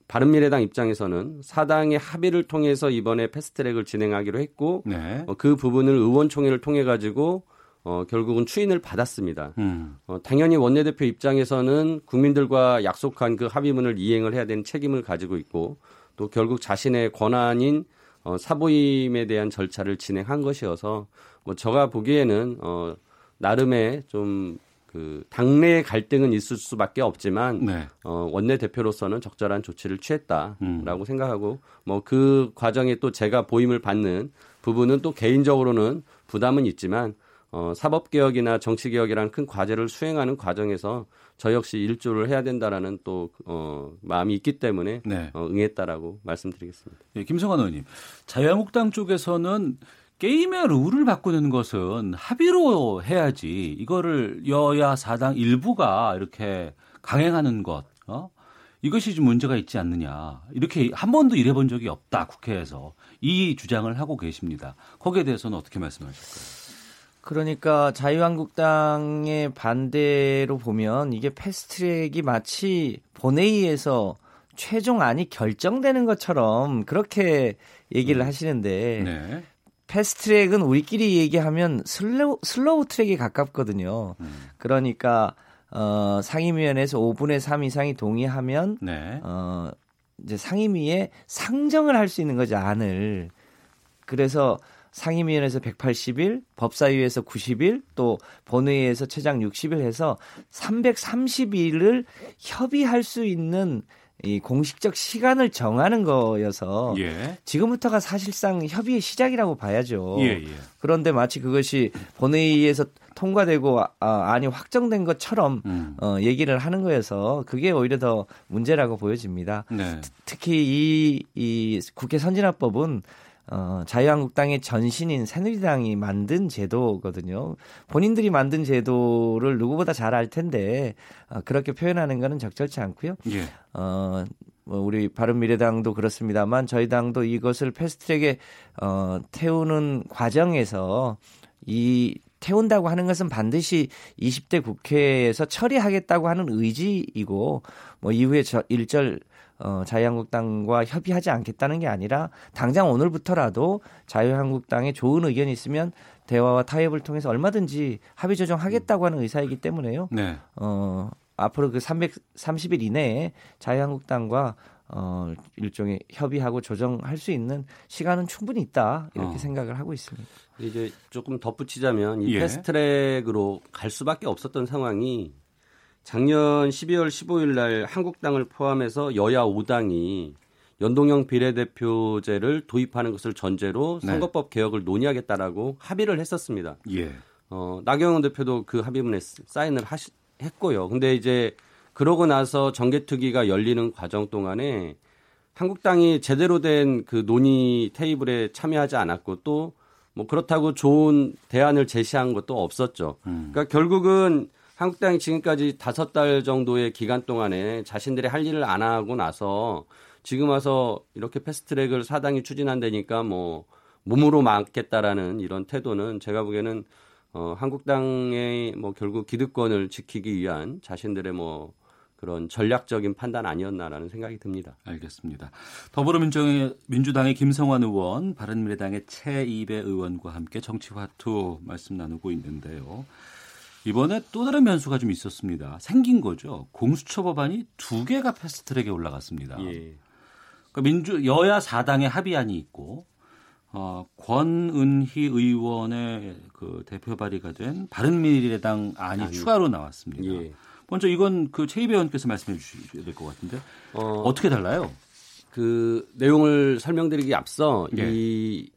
바른미래당 입장에서는 사당의 합의를 통해서 이번에 패스트트랙을 진행하기로 했고 네. 어, 그 부분을 의원총회를 통해 가지고 어, 결국은 추인을 받았습니다. 음. 어, 당연히 원내대표 입장에서는 국민들과 약속한 그 합의문을 이행을 해야 되는 책임을 가지고 있고 또 결국 자신의 권한인 어, 사보임에 대한 절차를 진행한 것이어서 뭐 제가 보기에는 어 나름의 좀 그 당내 갈등은 있을 수밖에 없지만 네. 어 원내 대표로서는 적절한 조치를 취했다라고 음. 생각하고 뭐 그 과정에 또 제가 보임을 받는 부분은 또 개인적으로는 부담은 있지만 어 사법 개혁이나 정치 개혁이라는 큰 과제를 수행하는 과정에서 저 역시 일조를 해야 된다라는 또 어, 마음이 있기 때문에 네. 어, 응했다라고 말씀드리겠습니다. 예, 김성환 의원님, 자유한국당 쪽에서는 게임의 룰을 바꾸는 것은 합의로 해야지 이거를 여야 사당 일부가 이렇게 강행하는 것 어? 이것이 좀 문제가 있지 않느냐 이렇게 한 번도 이래본 적이 없다 국회에서 이 주장을 하고 계십니다. 거기에 대해서는 어떻게 말씀하실까요? 그러니까 자유한국당의 반대로 보면 이게 패스트트랙이 마치 본회의에서 최종안이 결정되는 것처럼 그렇게 얘기를 음. 하시는데 네. 패스트트랙은 우리끼리 얘기하면 slow, slow track에 가깝거든요. 음. 그러니까 어, 상임위원회에서 5분의 3 이상이 동의하면 네. 어, 이제 상임위에 상정을 할 수 있는 거죠 안을. 그래서 상임위원회에서 180일, 법사위에서 90일, 또 본회의에서 최장 60일 해서 330일을 협의할 수 있는 이 공식적 시간을 정하는 거여서 예. 지금부터가 사실상 협의의 시작이라고 봐야죠. 예, 예. 그런데 마치 그것이 본회의에서 통과되고 아, 안이 확정된 것처럼 음. 어, 얘기를 하는 거여서 그게 오히려 더 문제라고 보여집니다. 네. 특히 이, 이 국회 선진화법은 어, 자유한국당의 전신인 새누리당이 만든 제도거든요. 본인들이 만든 제도를 누구보다 잘 알 텐데 어, 그렇게 표현하는 것은 적절치 않고요. 예. 어, 뭐 우리 바른미래당도 그렇습니다만 저희 당도 이것을 패스트트랙에 어, 태우는 과정에서 이 태운다고 하는 것은 반드시 20대 국회에서 처리하겠다고 하는 의지이고 뭐 이후에 저 일절 어, 자유한국당과 협의하지 않겠다는 게 아니라 당장 오늘부터라도 자유한국당에 좋은 의견이 있으면 대화와 타협을 통해서 얼마든지 합의 조정하겠다고 하는 의사이기 때문에요. 네. 어, 앞으로 그 330일 이내에 자유한국당과 어, 일종의 협의하고 조정할 수 있는 시간은 충분히 있다 이렇게 어. 생각을 하고 있습니다. 이제 조금 덧붙이자면 이 예. 패스트트랙으로 갈 수밖에 없었던 상황이 작년 12월 15일 날 한국당을 포함해서 여야 5당이 연동형 비례대표제를 도입하는 것을 전제로 네. 선거법 개혁을 논의하겠다라고 합의를 했었습니다. 예. 어, 나경원 대표도 그 합의문에 사인을 하시, 했고요. 근데 이제 그러고 나서 정개특위가 열리는 과정 동안에 한국당이 제대로 된 그 논의 테이블에 참여하지 않았고 또 뭐 그렇다고 좋은 대안을 제시한 것도 없었죠. 그러니까 결국은 한국당이 지금까지 다섯 달 정도의 기간 동안에 자신들이 할 일을 안 하고 나서 지금 와서 이렇게 패스트트랙을 사당이 추진한다니까 뭐 몸으로 막겠다라는 이런 태도는 제가 보기에는 어, 한국당의 뭐 결국 기득권을 지키기 위한 자신들의 뭐 그런 전략적인 판단 아니었나라는 생각이 듭니다. 알겠습니다. 더불어민주당의 민주당의 김성환 의원, 바른미래당의 최이배 의원과 함께 정치화투 말씀 나누고 있는데요. 이번에 또 다른 변수가 좀 있었습니다. 생긴 거죠. 공수처 법안이 두 개가 패스트트랙에 올라갔습니다. 예. 그러니까 민주 여야 4당의 합의안이 있고 어, 권은희 의원의 그 대표 발의가 된 바른미래당 안이 아니. 추가로 나왔습니다. 예. 먼저 이건 그 최이배 의원께서 말씀해 주셔야 될 것 같은데 어, 어떻게 달라요? 그 내용을 설명드리기 앞서 예. 이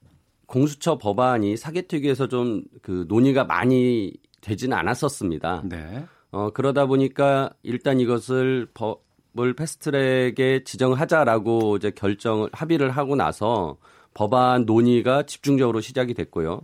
공수처 법안이 사개특위에서 좀 그 논의가 많이 되지는 않았었습니다. 네. 어, 그러다 보니까 일단 이것을 법을 패스트트랙에 지정하자라고 이제 결정을 합의를 하고 나서 법안 논의가 집중적으로 시작이 됐고요.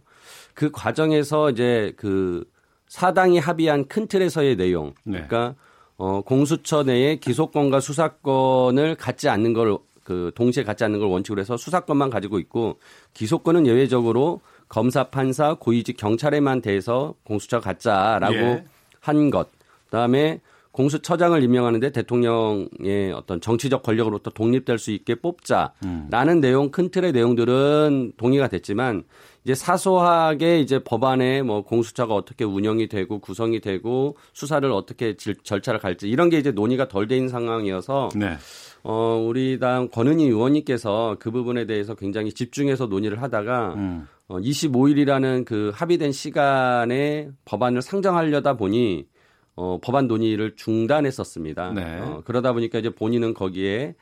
그 과정에서 이제 그 사당이 합의한 큰 틀에서의 내용, 네. 그러니까 어, 공수처 내에 기소권과 수사권을 갖지 않는 걸 그 동시에 갖지 않는 걸 원칙으로 해서 수사권만 가지고 있고 기소권은 예외적으로 검사, 판사, 고위직 경찰에만 대해서 공수처 갖자라고 예. 한 것. 그다음에 공수처장을 임명하는데 대통령의 어떤 정치적 권력으로부터 독립될 수 있게 뽑자라는 내용 큰 틀의 내용들은 동의가 됐지만 이제 사소하게 이제 법안에 뭐 공수처가 어떻게 운영이 되고 구성이 되고 수사를 어떻게 질- 절차를 갈지 이런 게 이제 논의가 덜 돼 있는 상황이어서 네. 어 우리 당 권은희 의원님께서 그 부분에 대해서 굉장히 집중해서 논의를 하다가 음. 어, 25일이라는 그 합의된 시간에 법안을 상정하려다 보니 어, 법안 논의를 중단했었습니다. 네. 어, 그러다 보니까 이제 본인은 거기에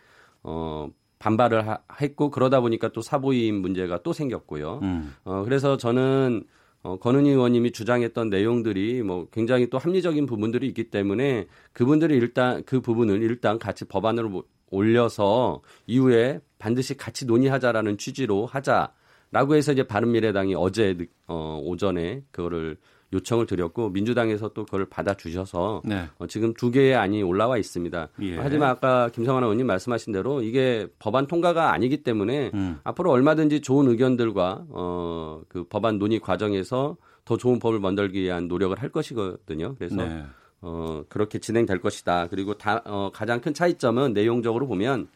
어, 반발을 하- 했고 그러다 보니까 또 사보임 문제가 또 생겼고요. 음. 어, 그래서 저는 어, 권은희 의원님이 주장했던 내용들이 뭐 굉장히 또 합리적인 부분들이 있기 때문에 그분들이 일단 그 부분을 일단 같이 법안으로 모- 올려서 이후에 반드시 같이 논의하자라는 취지로 하자라고 해서 이제 바른미래당이 어제 늦- 어, 오전에 그거를 요청을 드렸고 민주당에서 또 그걸 받아주셔서 네. 어, 지금 두 개의 안이 올라와 있습니다. 예. 하지만 아까 김성환 의원님 말씀하신 대로 이게 법안 통과가 아니기 때문에 음. 앞으로 얼마든지 좋은 의견들과 어, 그 법안 논의 과정에서 더 좋은 법을 만들기 위한 노력을 할 것이거든요. 그래서 네. 어, 그렇게 진행될 것이다. 그리고 다, 어, 가장 큰 차이점은 내용적으로 보면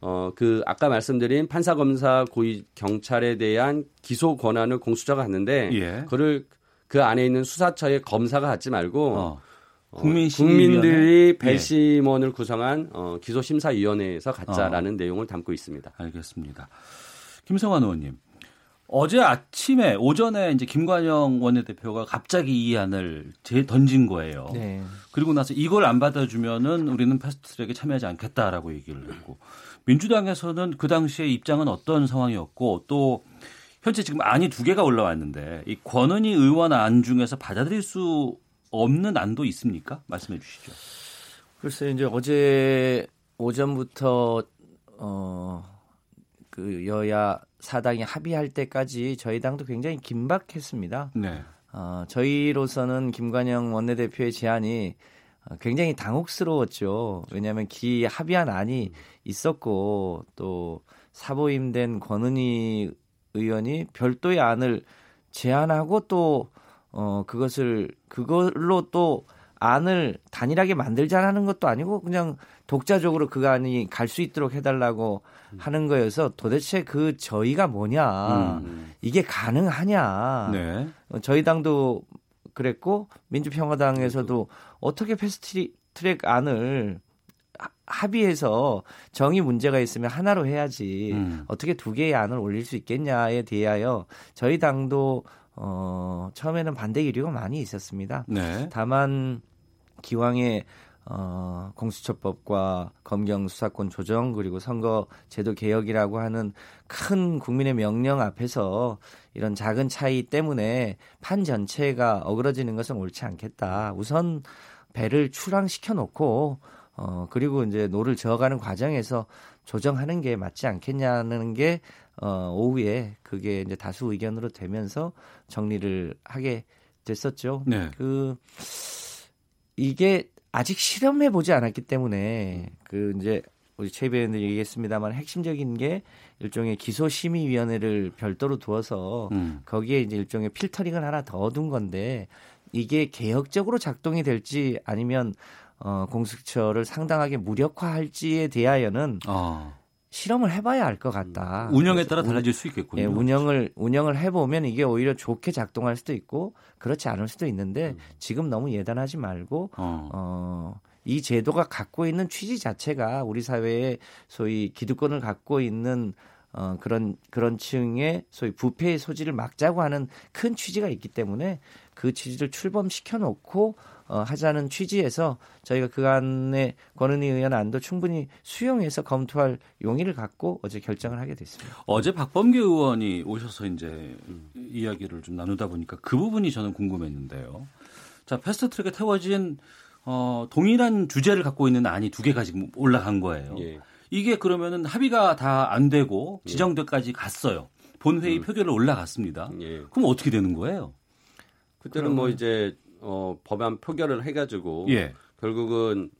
어, 그 아까 말씀드린 판사 검사 고위 경찰에 대한 기소 권한을 공수처가 갖는데 예. 그를 그 안에 있는 수사처의 검사가 갖지 말고 어. 어, 국민심의위원회? 국민 들이 예. 배심원을 구성한 어, 기소심사위원회에서 갖자라는 내용을 담고 있습니다. 알겠습니다. 김성환 의원님. 어제 아침에 오전에 이제 김관영 원내대표가 갑자기 이 안을 제 던진 거예요. 네. 그리고 나서 이걸 안 받아주면은 우리는 패스트트랙에 참여하지 않겠다라고 얘기를 했고 민주당에서는 그 당시에 입장은 어떤 상황이었고 또 현재 지금 안이 두 개가 올라왔는데 이 권은희 의원 안 중에서 받아들일 수 없는 안도 있습니까? 말씀해 주시죠. 글쎄 이제 어제 오전부터 어 그 여야 사당이 합의할 때까지 저희 당도 굉장히 긴박했습니다. 네. 어, 저희로서는 김관영 원내대표의 제안이 어, 굉장히 당혹스러웠죠. 왜냐하면 기 합의한 안이 있었고 또 사보임된 권은희 의원이 별도의 안을 제안하고 또 어, 그것을 그걸로 또 안을 단일하게 만들자는 것도 아니고 그냥 독자적으로 그 안이 갈수 있도록 해달라고 하는 거여서 도대체 그 저희가 뭐냐 음. 이게 가능하냐 네. 어, 저희 당도 그랬고 민주평화당에서도 어떻게 패스트트랙 안을 하- 합의해서 정의 문제가 있으면 하나로 해야지 음. 어떻게 두 개의 안을 올릴 수 있겠냐에 대하여 저희 당도 어 처음에는 반대 기류가 많이 있었습니다. 네. 다만 기왕에 어, 공수처법과 검경 수사권 조정 그리고 선거 제도 개혁이라고 하는 큰 국민의 명령 앞에서 이런 작은 차이 때문에 판 전체가 어그러지는 것은 옳지 않겠다. 우선 배를 출항시켜 놓고 어 그리고 이제 노를 저어가는 과정에서 조정하는 게 맞지 않겠냐는 게 어, 오후에 그게 이제 다수 의견으로 되면서 정리를 하게 됐었죠. 네. 그 이게 아직 실험해 보지 않았기 때문에 그 이제 우리 최 배우님 얘기했습니다만 핵심적인 게 일종의 기소심의위원회를 별도로 두어서 음. 거기에 이제 일종의 필터링을 하나 더 둔 건데 이게 개혁적으로 작동이 될지 아니면 어, 공수처를 상당하게 무력화할지에 대하여는 어. 실험을 해봐야 알 것 같다. 운영에 그래서 따라 운- 달라질 수 있겠군요. 예, 운영을 운영을 해보면 이게 오히려 좋게 작동할 수도 있고 그렇지 않을 수도 있는데 지금 너무 예단하지 말고 어. 어, 이 제도가 갖고 있는 취지 자체가 우리 사회에 소위 기득권을 갖고 있는 어, 그런 그런 층의 소위 부패의 소지를 막자고 하는 큰 취지가 있기 때문에 그 취지를 출범시켜 놓고 어, 하자는 취지에서 저희가 그간의 권은희 의원 안도 충분히 수용해서 검토할 용의를 갖고 어제 결정을 하게 됐습니다. 어제 박범계 의원이 오셔서 이제 이야기를 좀 나누다 보니까 그 부분이 저는 궁금했는데요. 자, 패스트트랙에 태워진 어, 동일한 주제를 갖고 있는 안이 두 개가 지금 올라간 거예요. 예. 이게 그러면은 합의가 다 안 되고 지정대까지 갔어요. 본회의 표결로 올라갔습니다. 예. 그럼 어떻게 되는 거예요? 그때는 뭐 이제 어, 법안 표결을 해가지고 예. 결국은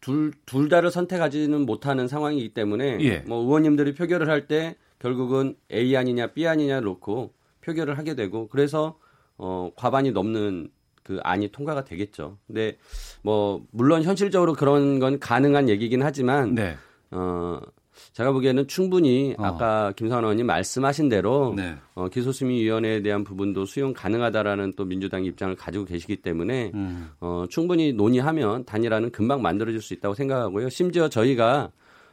둘, 둘 다를 선택하지는 못하는 상황이기 때문에 예. 뭐 의원님들이 표결을 할 때 결국은 A 아니냐 B 아니냐 놓고 표결을 하게 되고 그래서 어, 과반이 넘는 그 안이 통과가 되겠죠. 근데 뭐 물론 현실적으로 그런 건 가능한 얘기긴 하지만 네. 어 제가 보기에는 충분히 어. 아까 김상원 의원님 말씀하신 대로 네. 어, 기소심의위원회에 대한 부분도 수용 가능하다라는 또 민주당 입장을 가지고 계시기 때문에 음. 어, 충분히 논의하면 단일화는 금방 만들어질 수 있다고 생각하고요. 심지어 저희가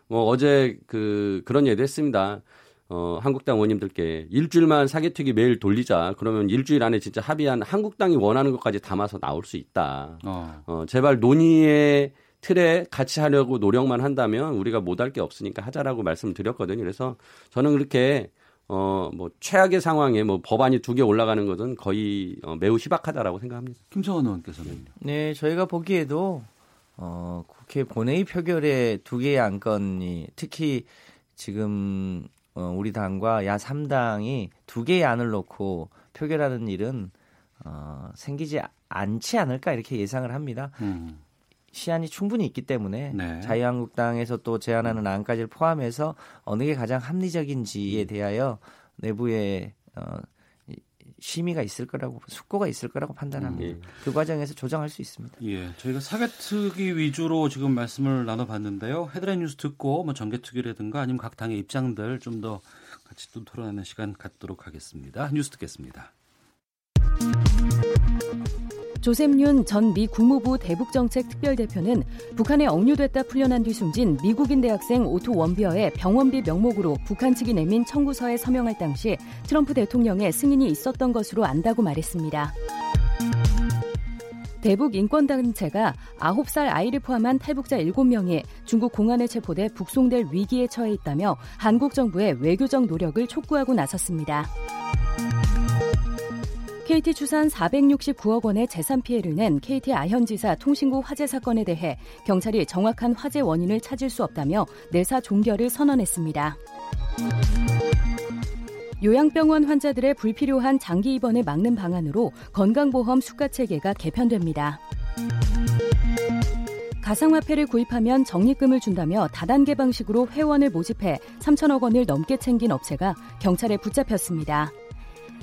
뭐 어제 그 그런 얘기도 했습니다. 어, 한국당 의원님들께 일주일만 사개특위 매일 돌리자. 그러면 일주일 안에 진짜 합의한 한국당이 원하는 것까지 담아서 나올 수 있다. 어. 어, 제발 논의의 틀에 같이 하려고 노력만 한다면 우리가 못할 게 없으니까 하자라고 말씀을 드렸거든요. 그래서 저는 그렇게 어, 뭐 최악의 상황에 뭐 법안이 두 개 올라가는 것은 거의 어, 매우 희박하다라고 생각합니다. 김성원 의원께서는요. 네, 저희가 보기에도 어, 국회 본회의 표결에 두 개의 안건이 특히 지금 어, 우리 당과 야 3당이 두 개의 안을 놓고 표결하는 일은 어, 생기지 않지 않을까 이렇게 예상을 합니다. 음. 시한이 충분히 있기 때문에 네. 자유한국당에서 또 제안하는 안까지를 포함해서 어느 게 가장 합리적인지에 대하여 내부에 어, 이- 심의가 있을 거라고 숙고가 있을 거라고 판단합니다. 음. 그 과정에서 조정할 수 있습니다. 예, 저희가 사개특위 위주로 지금 말씀을 나눠봤는데요. 헤드라인 뉴스 듣고 뭐 정개특위라든가 아니면 각 당의 입장들 좀 더 같이 또 토론하는 시간 갖도록 하겠습니다. 뉴스 듣겠습니다. 조셉윤 전 미 국무부 대북정책 특별대표는 북한에 억류됐다 풀려난 뒤 숨진 미국인 대학생 오토 웜비어의 병원비 명목으로 북한 측이 내민 청구서에 서명할 당시 트럼프 대통령의 승인이 있었던 것으로 안다고 말했습니다. 대북 인권단체가 9살 아이를 포함한 탈북자 7명이 중국 공안에 체포돼 북송될 위기에 처해 있다며 한국 정부의 외교적 노력을 촉구하고 나섰습니다. KT 추산 469억 원의 재산 피해를 낸 KT 아현지사 통신구 화재 사건에 대해 경찰이 정확한 화재 원인을 찾을 수 없다며 내사 종결을 선언했습니다. 요양병원 환자들의 불필요한 장기 입원을 막는 방안으로 건강보험 수가 체계가 개편됩니다. 가상화폐를 구입하면 적립금을 준다며 다단계 방식으로 회원을 모집해 3천억 원을 넘게 챙긴 업체가 경찰에 붙잡혔습니다.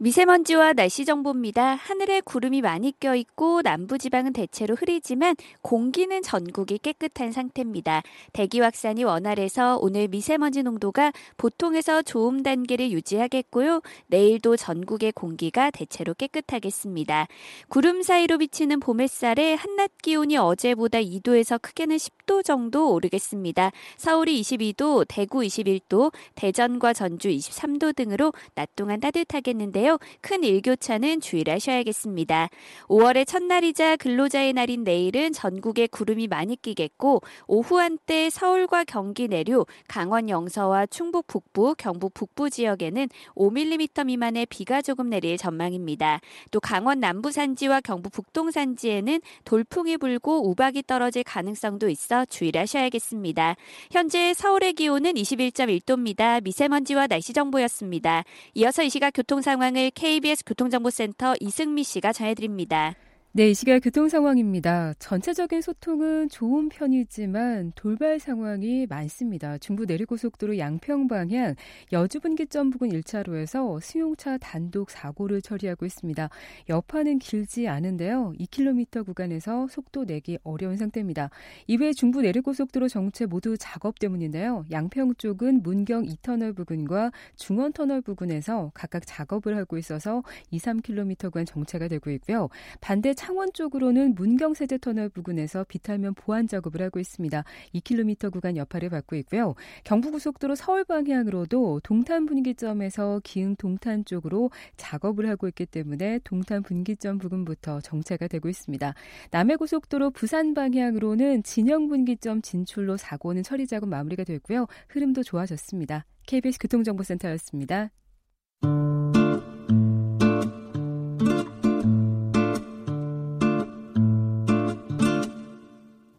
미세먼지와 날씨 정보입니다. 하늘에 구름이 많이 껴 있고 남부 지방은 대체로 흐리지만 공기는 전국이 깨끗한 상태입니다. 대기 확산이 원활해서 오늘 미세먼지 농도가 보통에서 좋음 단계를 유지하겠고요. 내일도 전국의 공기가 대체로 깨끗하겠습니다. 구름 사이로 비치는 봄 햇살에 한낮 기온이 어제보다 2도에서 크게는 10도 정도 오르겠습니다. 서울이 22도, 대구 21도, 대전과 전주 23도 등으로 낮 동안 따뜻하겠는데요. 있는데요. 큰 일교차는 주의하셔야겠습니다. 5월의 첫날이자 근로자의 날인 내일은 전국에 구름이 많이 끼겠고 오후 한때 서울과 경기 내륙, 강원 영서와 충북 북부, 경북 북부 지역에는 5mm 미만의 비가 조금 내릴 전망입니다. 또 강원 남부 산지와 경북 북동 산지에는 돌풍이 불고 우박이 떨어질 가능성도 있어 주의를 하셔야겠습니다. 현재 서울의 기온은 21.1도입니다. 미세먼지와 날씨 정보였습니다. 이어서 이 시각 교통 상황을 KBS 교통정보센터 이승미 씨가 전해드립니다. 네, 이 시각 교통 상황입니다. 전체적인 소통은 좋은 편이지만 돌발 상황이 많습니다. 중부 내리고속도로 양평 방향 여주분기점 부근 1차로에서 수용차 단독 사고를 처리하고 있습니다. 여파는 길지 않은데요. 2km 구간에서 속도 내기 어려운 상태입니다. 이외 중부 내리고속도로 정체 모두 작업 때문인데요. 양평 쪽은 문경 2터널 부근과 중원 터널 부근에서 각각 작업을 하고 있어서 2, 3km 구간 정체가 되고 있고요. 반대 창원 쪽으로는 문경세제 터널 부근에서 비탈면 보완 작업을 하고 있습니다. 2km 구간 여파를 받고 있고요. 경부고속도로 서울 방향으로도 동탄 분기점에서 기흥 동탄 쪽으로 작업을 하고 있기 때문에 동탄 분기점 부근부터 정체가 되고 있습니다. 남해고속도로 부산 방향으로는 진영 분기점 진출로 사고는 처리 작업 마무리가 됐고요. 흐름도 좋아졌습니다. KBS 교통정보센터였습니다.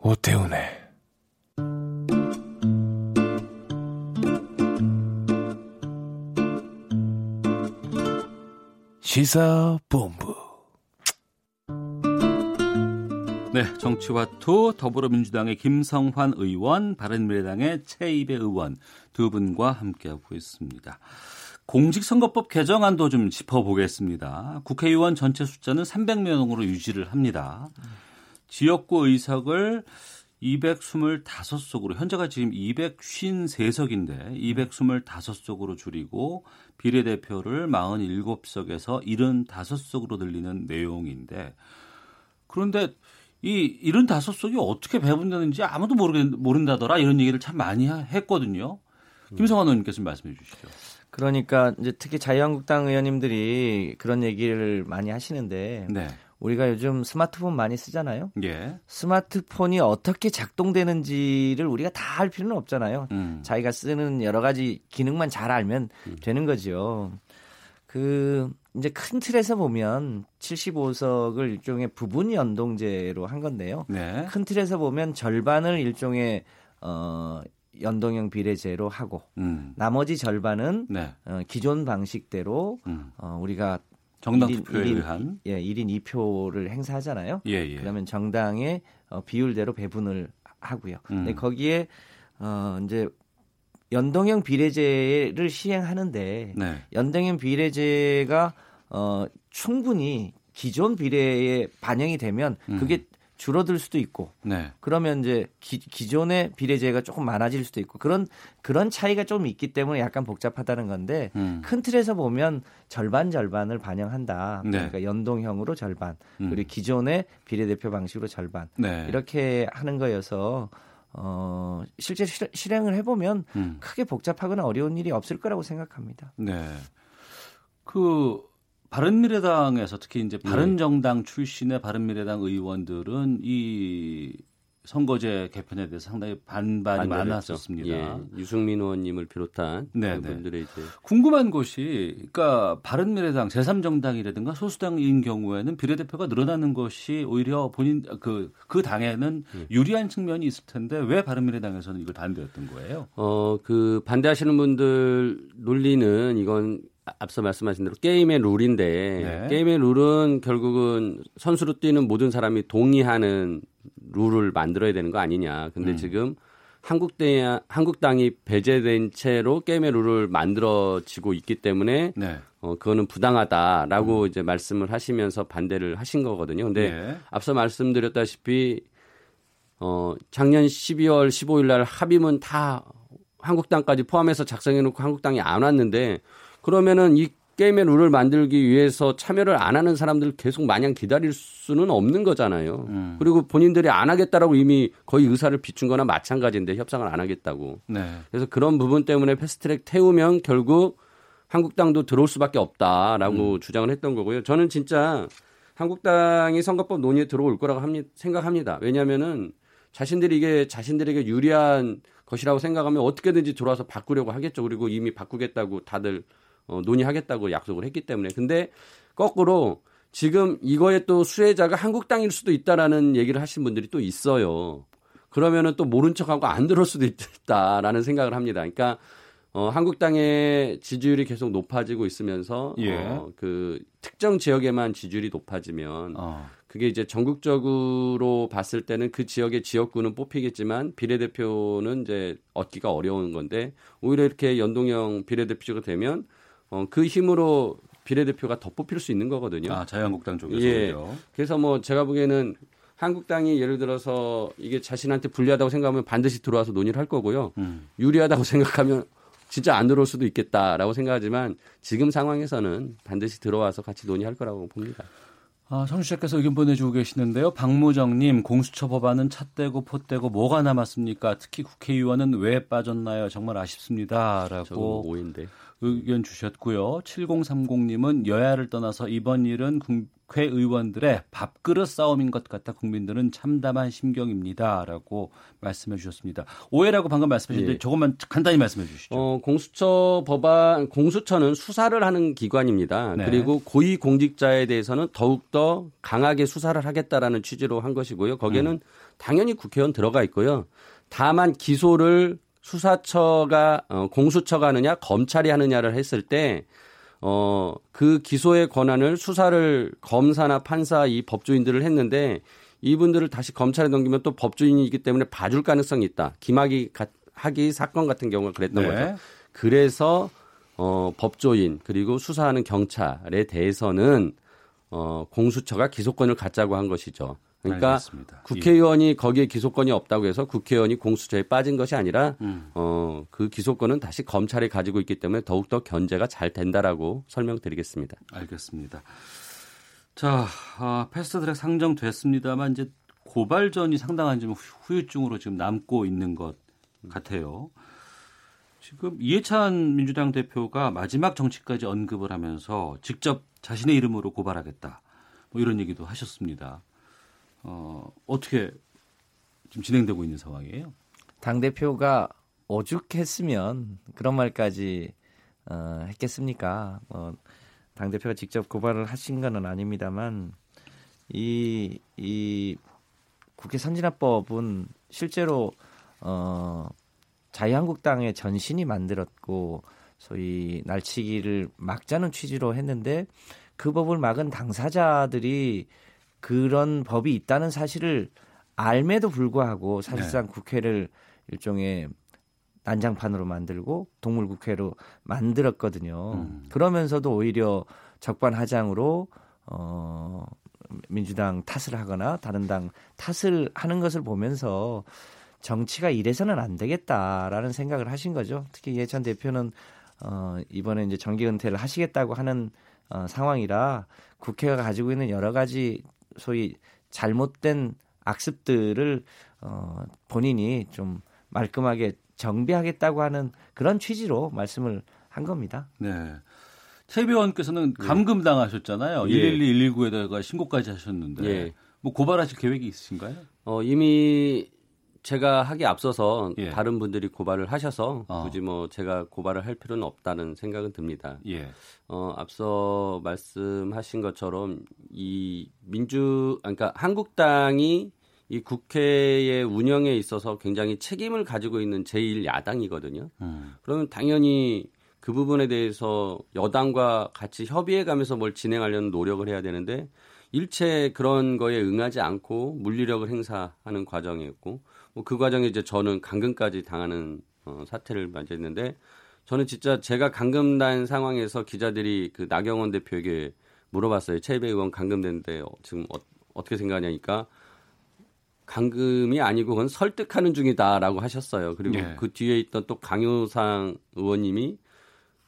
오태훈의 시사본부 네, 정치와투 더불어민주당의 김성환 의원, 바른미래당의 최이배 의원 두 분과 함께하고 있습니다. 공직선거법 개정안도 좀 짚어보겠습니다. 국회의원 전체 숫자는 300명으로 유지를 합니다. 지역구 의석을 225석으로 현재가 지금 253석인데 225석으로 줄이고 비례대표를 47석에서 75석으로 늘리는 내용인데 그런데 이 75석이 어떻게 배분되는지 아무도 모르겠, 모른다더라 이런 얘기를 참 많이 했거든요. 김성환 의원님께서 좀 말씀해 주시죠. 그러니까 이제 특히 자유한국당 의원님들이 그런 얘기를 많이 하시는데 네. 우리가 요즘 스마트폰 많이 쓰잖아요. 예. 스마트폰이 어떻게 작동되는지를 우리가 다할 필요는 없잖아요. 음. 자기가 쓰는 여러 가지 기능만 잘 알면 되는 거죠. 그 이제 큰 틀에서 보면 75석을 일종의 부분 연동제로 한 건데요. 네. 큰 틀에서 보면 절반을 일종의 어 연동형 비례제로 하고 음. 나머지 절반은 네. 어, 기존 방식대로 음. 어, 우리가 정당 일인- 투표에 일인- 의한 예, 1인 2표를 행사하잖아요. 예, 예. 그러면 정당의 어, 비율대로 배분을 하고요. 음. 근데 거기에 어 이제 연동형 비례제를 시행하는데 네. 연동형 비례제가 어 충분히 기존 비례에 반영이 되면 음. 그게 줄어들 수도 있고 네. 그러면 이제 기, 기존의 비례제가 조금 많아질 수도 있고 그런 그런 차이가 좀 있기 때문에 약간 복잡하다는 건데 음. 큰 틀에서 보면 절반 절반을 반영한다. 네. 그러니까 연동형으로 절반 음. 그리고 기존의 비례대표 방식으로 절반 네. 이렇게 하는 거여서 어 실제 실- 실행을 해보면 음. 크게 복잡하거나 어려운 일이 없을 거라고 생각합니다. 네. 그 바른미래당에서 특히 이제 네. 바른정당 출신의 바른미래당 의원들은 이 선거제 개편에 대해서 상당히 반대를 많았었습니다. 예, 유승민 의원님을 비롯한 네, 그런 네. 분들의 이제 궁금한 것이 그러니까 바른미래당 제3정당이라든가 소수당인 경우에는 비례대표가 늘어나는 것이 오히려 본인 그그 당에는 예. 유리한 측면이 있을 텐데 왜 바른미래당에서는 이걸 반대했던 거예요? 어, 그 반대하시는 분들 논리는 이건 앞서 말씀하신 대로 게임의 룰인데 네. 게임의 룰은 결국은 선수로 뛰는 모든 사람이 동의하는 룰을 만들어야 되는 거 아니냐. 근데 음. 지금 한국당 한국당이 배제된 채로 게임의 룰을 만들어지고 있기 때문에 네. 어 그거는 부당하다라고 이제 말씀을 하시면서 반대를 하신 거거든요. 근데 네. 앞서 말씀드렸다시피 어 작년 12월 15일 날 합의문 다 한국당까지 포함해서 작성해 놓고 한국당이 안 왔는데 그러면은 이 게임의 룰을 만들기 위해서 참여를 안 하는 사람들 계속 마냥 기다릴 수는 없는 거잖아요. 음. 그리고 본인들이 안 하겠다라고 이미 거의 의사를 비춘 거나 마찬가지인데 협상을 안 하겠다고. 네. 그래서 그런 부분 때문에 패스트트랙 태우면 결국 한국당도 들어올 수밖에 없다라고 음. 주장을 했던 거고요. 저는 진짜 한국당이 선거법 논의에 들어올 거라고 합니, 생각합니다. 왜냐하면은 자신들이 이게 자신들에게 유리한 것이라고 생각하면 어떻게든지 들어와서 바꾸려고 하겠죠. 그리고 이미 바꾸겠다고 다들 어, 논의하겠다고 약속을 했기 때문에. 근데 거꾸로 지금 이거에 또 수혜자가 한국당일 수도 있다라는 얘기를 하신 분들이 또 있어요. 그러면은 또 모른 척하고 안 들을 수도 있다라는 생각을 합니다. 그러니까 어, 한국당의 지지율이 계속 높아지고 있으면서 예. 어, 그 특정 지역에만 지지율이 높아지면 어. 그게 이제 전국적으로 봤을 때는 그 지역의 지역구는 뽑히겠지만 비례대표는 이제 얻기가 어려운 건데 오히려 이렇게 연동형 비례대표가 되면 어, 그 힘으로 비례대표가 더 뽑힐 수 있는 거거든요. 아, 자유한국당 쪽에서 예. 그래서 뭐 제가 보기에는 한국당이 예를 들어서 이게 자신한테 불리하다고 생각하면 반드시 들어와서 논의를 할 거고요. 음. 유리하다고 생각하면 진짜 안 들어올 수도 있겠다라고 생각하지만 지금 상황에서는 반드시 들어와서 같이 논의할 거라고 봅니다. 아, 청취자께서 의견 보내주고 계시는데요. 박무정님, 공수처 법안은 찻대고 포대고 뭐가 남았습니까? 특히 국회의원은 왜 빠졌나요? 정말 아쉽습니다. 라고 오인데. 의견 주셨고요. 7030님은 여야를 떠나서 이번 일은 국회 의원들의 밥그릇 싸움인 것 같아 국민들은 참담한 심경입니다. 라고 말씀해 주셨습니다. 오해라고 방금 말씀하셨는데 예. 조금만 간단히 말씀해 주시죠. 어, 공수처 법안, 공수처는 수사를 하는 기관입니다. 네. 그리고 고위 공직자에 대해서는 더욱 더 강하게 수사를 하겠다라는 취지로 한 것이고요. 거기에는 음. 당연히 국회의원 들어가 있고요. 다만 기소를 수사처가, 어, 공수처가 하느냐, 검찰이 하느냐를 했을 때, 어, 그 기소의 권한을 수사를 검사나 판사 이 법조인들을 했는데 이분들을 다시 검찰에 넘기면 또 법조인이기 때문에 봐줄 가능성이 있다. 가- 학의 사건 같은 경우가 그랬던 네. 거죠. 그래서 어, 법조인 그리고 수사하는 경찰에 대해서는 어, 공수처가 기소권을 갖자고 한 것이죠. 그러니까 알겠습니다. 국회의원이 거기에 기소권이 없다고 해서 국회의원이 공수처에 빠진 것이 아니라 음. 어, 그 기소권은 다시 검찰이 가지고 있기 때문에 더욱더 견제가 잘 된다라고 설명드리겠습니다. 알겠습니다. 자, 아, 패스트트랙 상정됐습니다만 이제 고발전이 상당한 좀 후- 후유증으로 지금 남고 있는 것 같아요. 지금 이해찬 민주당 대표가 마지막 정치까지 언급을 하면서 직접 자신의 이름으로 고발하겠다. 뭐 이런 얘기도 하셨습니다. 어, 어떻게 지금 진행되고 있는 상황이에요? 당 대표가 오죽했으면 그런 말까지 어, 했겠습니까? 뭐, 당 대표가 직접 고발을 하신 건 아닙니다만 이, 이 국회 선진화법은 실제로 어, 자유한국당의 전신이 만들었고 소위 날치기를 막자는 취지로 했는데 그 법을 막은 당사자들이 그런 법이 있다는 사실을 알매도 불구하고 사실상 국회를 일종의 난장판으로 만들고 동물 국회로 만들었거든요. 음. 그러면서도 오히려 적반하장으로 어 민주당 탓을 하거나 다른 당 탓을 하는 것을 보면서 정치가 이래서는 안 되겠다라는 생각을 하신 거죠. 특히 예찬 대표는 어 이번에 이제 정기 은퇴를 하시겠다고 하는 어 상황이라 국회가 가지고 있는 여러 가지 소위 잘못된 악습들을 어 본인이 좀 말끔하게 정비하겠다고 하는 그런 취지로 말씀을 한 겁니다. 네. 최 의원께서는 감금 당하셨잖아요. 예. 112, 119에다가 신고까지 하셨는데 예. 뭐 고발하실 계획이 있으신가요? 어, 이미 제가 하기 앞서서 예. 다른 분들이 고발을 하셔서 어. 굳이 뭐 제가 고발을 할 필요는 없다는 생각은 듭니다. 예. 어, 앞서 말씀하신 것처럼 이 민주, 아, 그러니까 한국당이 이 국회의 운영에 있어서 굉장히 책임을 가지고 있는 제1야당이거든요. 음. 그러면 당연히 그 부분에 대해서 여당과 같이 협의해 가면서 뭘 진행하려는 노력을 해야 되는데 일체 그런 거에 응하지 않고 물리력을 행사하는 과정이었고 뭐 그 과정에 이제 저는 감금까지 당하는 어, 사태를 맞이했는데 저는 진짜 제가 감금된 상황에서 기자들이 그 나경원 대표에게 물어봤어요. 최배 의원 감금됐는데 어, 지금 어, 어떻게 생각하냐니까 감금이 아니고 그건 설득하는 중이다라고 하셨어요. 그리고 예. 그 뒤에 있던 또 강효상 의원님이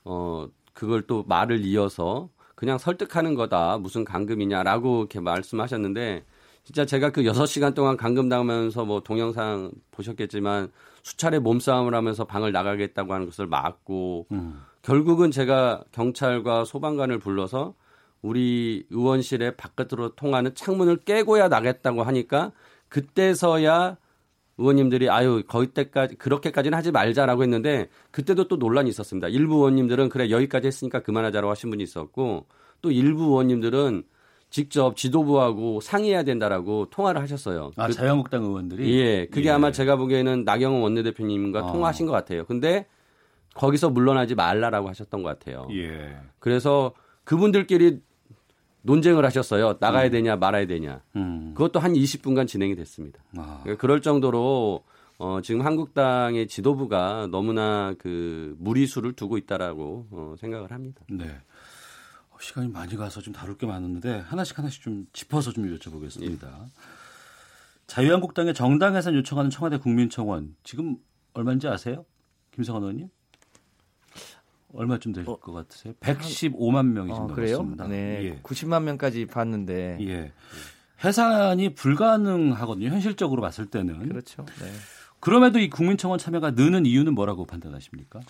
어 그걸 또 말을 이어서 그냥 설득하는 거다 무슨 감금이냐라고 이렇게 말씀하셨는데 진짜 제가 그 6시간 동안 감금당하면서 뭐 동영상 보셨겠지만 수차례 몸싸움을 하면서 방을 나가겠다고 하는 것을 막고 음. 결국은 제가 경찰과 소방관을 불러서 우리 의원실의 바깥으로 통하는 창문을 깨고야 나겠다고 하니까 그때서야 의원님들이 아유 거기 때까지 그렇게까지는 하지 말자라고 했는데 그때도 또 논란이 있었습니다. 일부 의원님들은 그래 여기까지 했으니까 그만하자라고 하신 분이 있었고 또 일부 의원님들은 직접 지도부하고 상의해야 된다라고 통화를 하셨어요. 아 그- 자유한국당 의원들이 예, 그게 예. 아마 제가 보기에는 나경원 원내대표님과 어. 통화하신 것 같아요. 근데 거기서 물러나지 말라라고 하셨던 것 같아요. 예. 그래서 그분들끼리 논쟁을 하셨어요. 나가야 되냐 말아야 되냐. 음. 그것도 한 20분간 진행이 됐습니다. 아. 그러니까 그럴 정도로 어, 지금 한국당의 지도부가 너무나 그 무리수를 두고 있다라고 어, 생각을 합니다. 네. 어, 시간이 많이 가서 좀 다룰 게 많았는데 하나씩 하나씩 좀 짚어서 좀 여쭤보겠습니다. 자유한국당의 정당 해산 요청하는 청와대 국민청원 지금 얼마인지 아세요? 김성환 의원님? 얼마쯤 될것 같으세요? 115만 명이 지금 어? 넘었습니다. 네. 예. 90만 명까지 봤는데. 예. 해산이 불가능하거든요. 현실적으로 봤을 때는. 그렇죠. 네. 그럼에도 이 국민청원 참여가 느는 이유는 뭐라고 판단하십니까?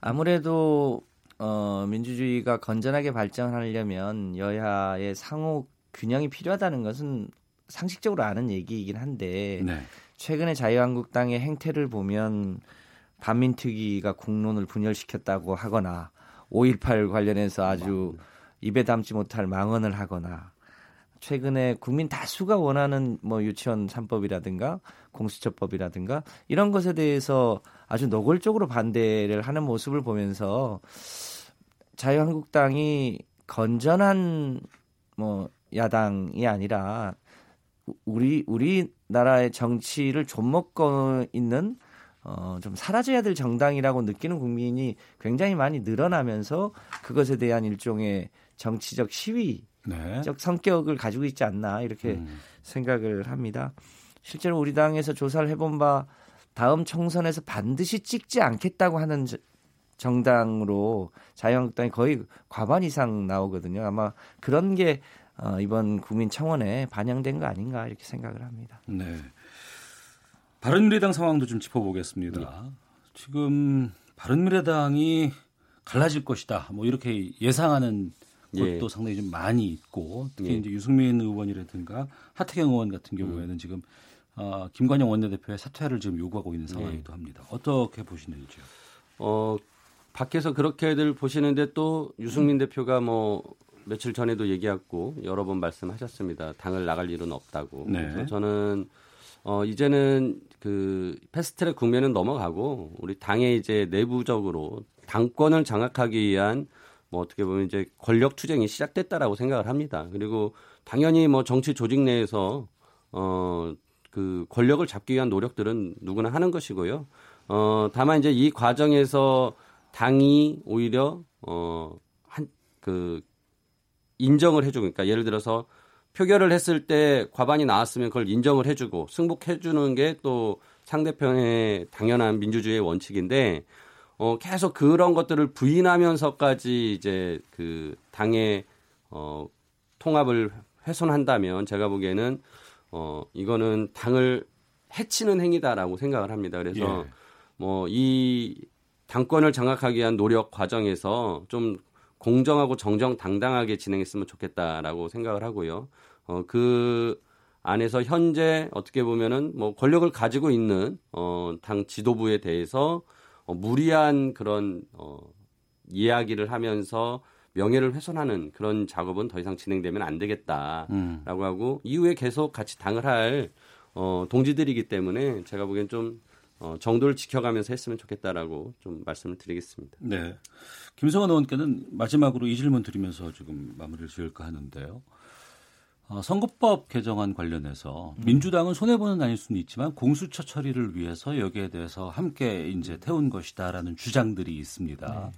아무래도 어, 민주주의가 건전하게 발전하려면 여야의 상호 균형이 필요하다는 것은 상식적으로 아는 얘기이긴 한데 네. 최근에 자유한국당의 행태를 보면 반민특위가 공론을 분열시켰다고 하거나 5.18 관련해서 아주 입에 담지 못할 망언을 하거나 최근에 국민 다수가 원하는 뭐 유치원 3법이라든가 공수처법이라든가 이런 것에 대해서 아주 노골적으로 반대를 하는 모습을 보면서 자유한국당이 건전한 뭐 야당이 아니라 우리 우리나라의 정치를 좀먹고 있는 어, 좀 사라져야 될 정당이라고 느끼는 국민이 굉장히 많이 늘어나면서 그것에 대한 일종의 정치적 시위적 네. 성격을 가지고 있지 않나 이렇게 음. 생각을 합니다. 실제로 우리 당에서 조사를 해본 바 다음 총선에서 반드시 찍지 않겠다고 하는 저- 정당으로 자유한국당이 거의 과반 이상 나오거든요. 아마 그런 게 어, 이번 국민청원에 반영된 거 아닌가 이렇게 생각을 합니다. 네. 바른미래당 상황도 좀 짚어보겠습니다. 지금 바른미래당이 갈라질 것이다. 뭐 이렇게 예상하는 예. 것도 상당히 좀 많이 있고 특히 예. 이제 유승민 의원이라든가 하태경 의원 같은 음. 경우에는 지금 어, 김관영 원내대표의 사퇴를 지금 요구하고 있는 상황이기도 합니다. 어떻게 보시는지요? 어, 밖에서 그렇게들 보시는데 또 유승민 대표가 뭐 며칠 전에도 얘기했고 여러 번 말씀하셨습니다. 당을 나갈 일은 없다고. 네. 그래서 저는 어 이제는 그 패스트트랙 국면은 넘어가고 우리 당의 이제 내부적으로 당권을 장악하기 위한 뭐 어떻게 보면 이제 권력 투쟁이 시작됐다라고 생각을 합니다. 그리고 당연히 뭐 정치 조직 내에서 어 그 권력을 잡기 위한 노력들은 누구나 하는 것이고요. 어 다만 이제 이 과정에서 당이 오히려 어 한 그 인정을 해주고 그러니까 예를 들어서 표결을 했을 때 과반이 나왔으면 그걸 인정을 해주고 승복해주는 게 또 상대편의 당연한 민주주의의 원칙인데 어 계속 그런 것들을 부인하면서까지 이제 그 당의 어 통합을 훼손한다면 제가 보기에는 어 이거는 당을 해치는 행위다라고 생각을 합니다. 그래서 예. 뭐이 당권을 장악하기 위한 노력 과정에서 좀 공정하고 정정당당하게 진행했으면 좋겠다라고 생각을 하고요. 어, 그 안에서 현재 어떻게 보면은 뭐 권력을 가지고 있는 어, 당 지도부에 대해서 어, 무리한 그런 어, 이야기를 하면서 명예를 훼손하는 그런 작업은 더 이상 진행되면 안 되겠다라고 음. 하고 이후에 계속 같이 당을 할 어, 동지들이기 때문에 제가 보기엔 좀 어, 정도를 지켜가면서 했으면 좋겠다라고 좀 말씀을 드리겠습니다. 네. 김성환 의원께는 마지막으로 이 질문 드리면서 지금 마무리를 지을까 하는데요. 어, 선거법 개정안 관련해서 민주당은 손해보는 아닐 수는 있지만 공수처 처리를 위해서 여기에 대해서 함께 이제 태운 것이다라는 주장들이 있습니다.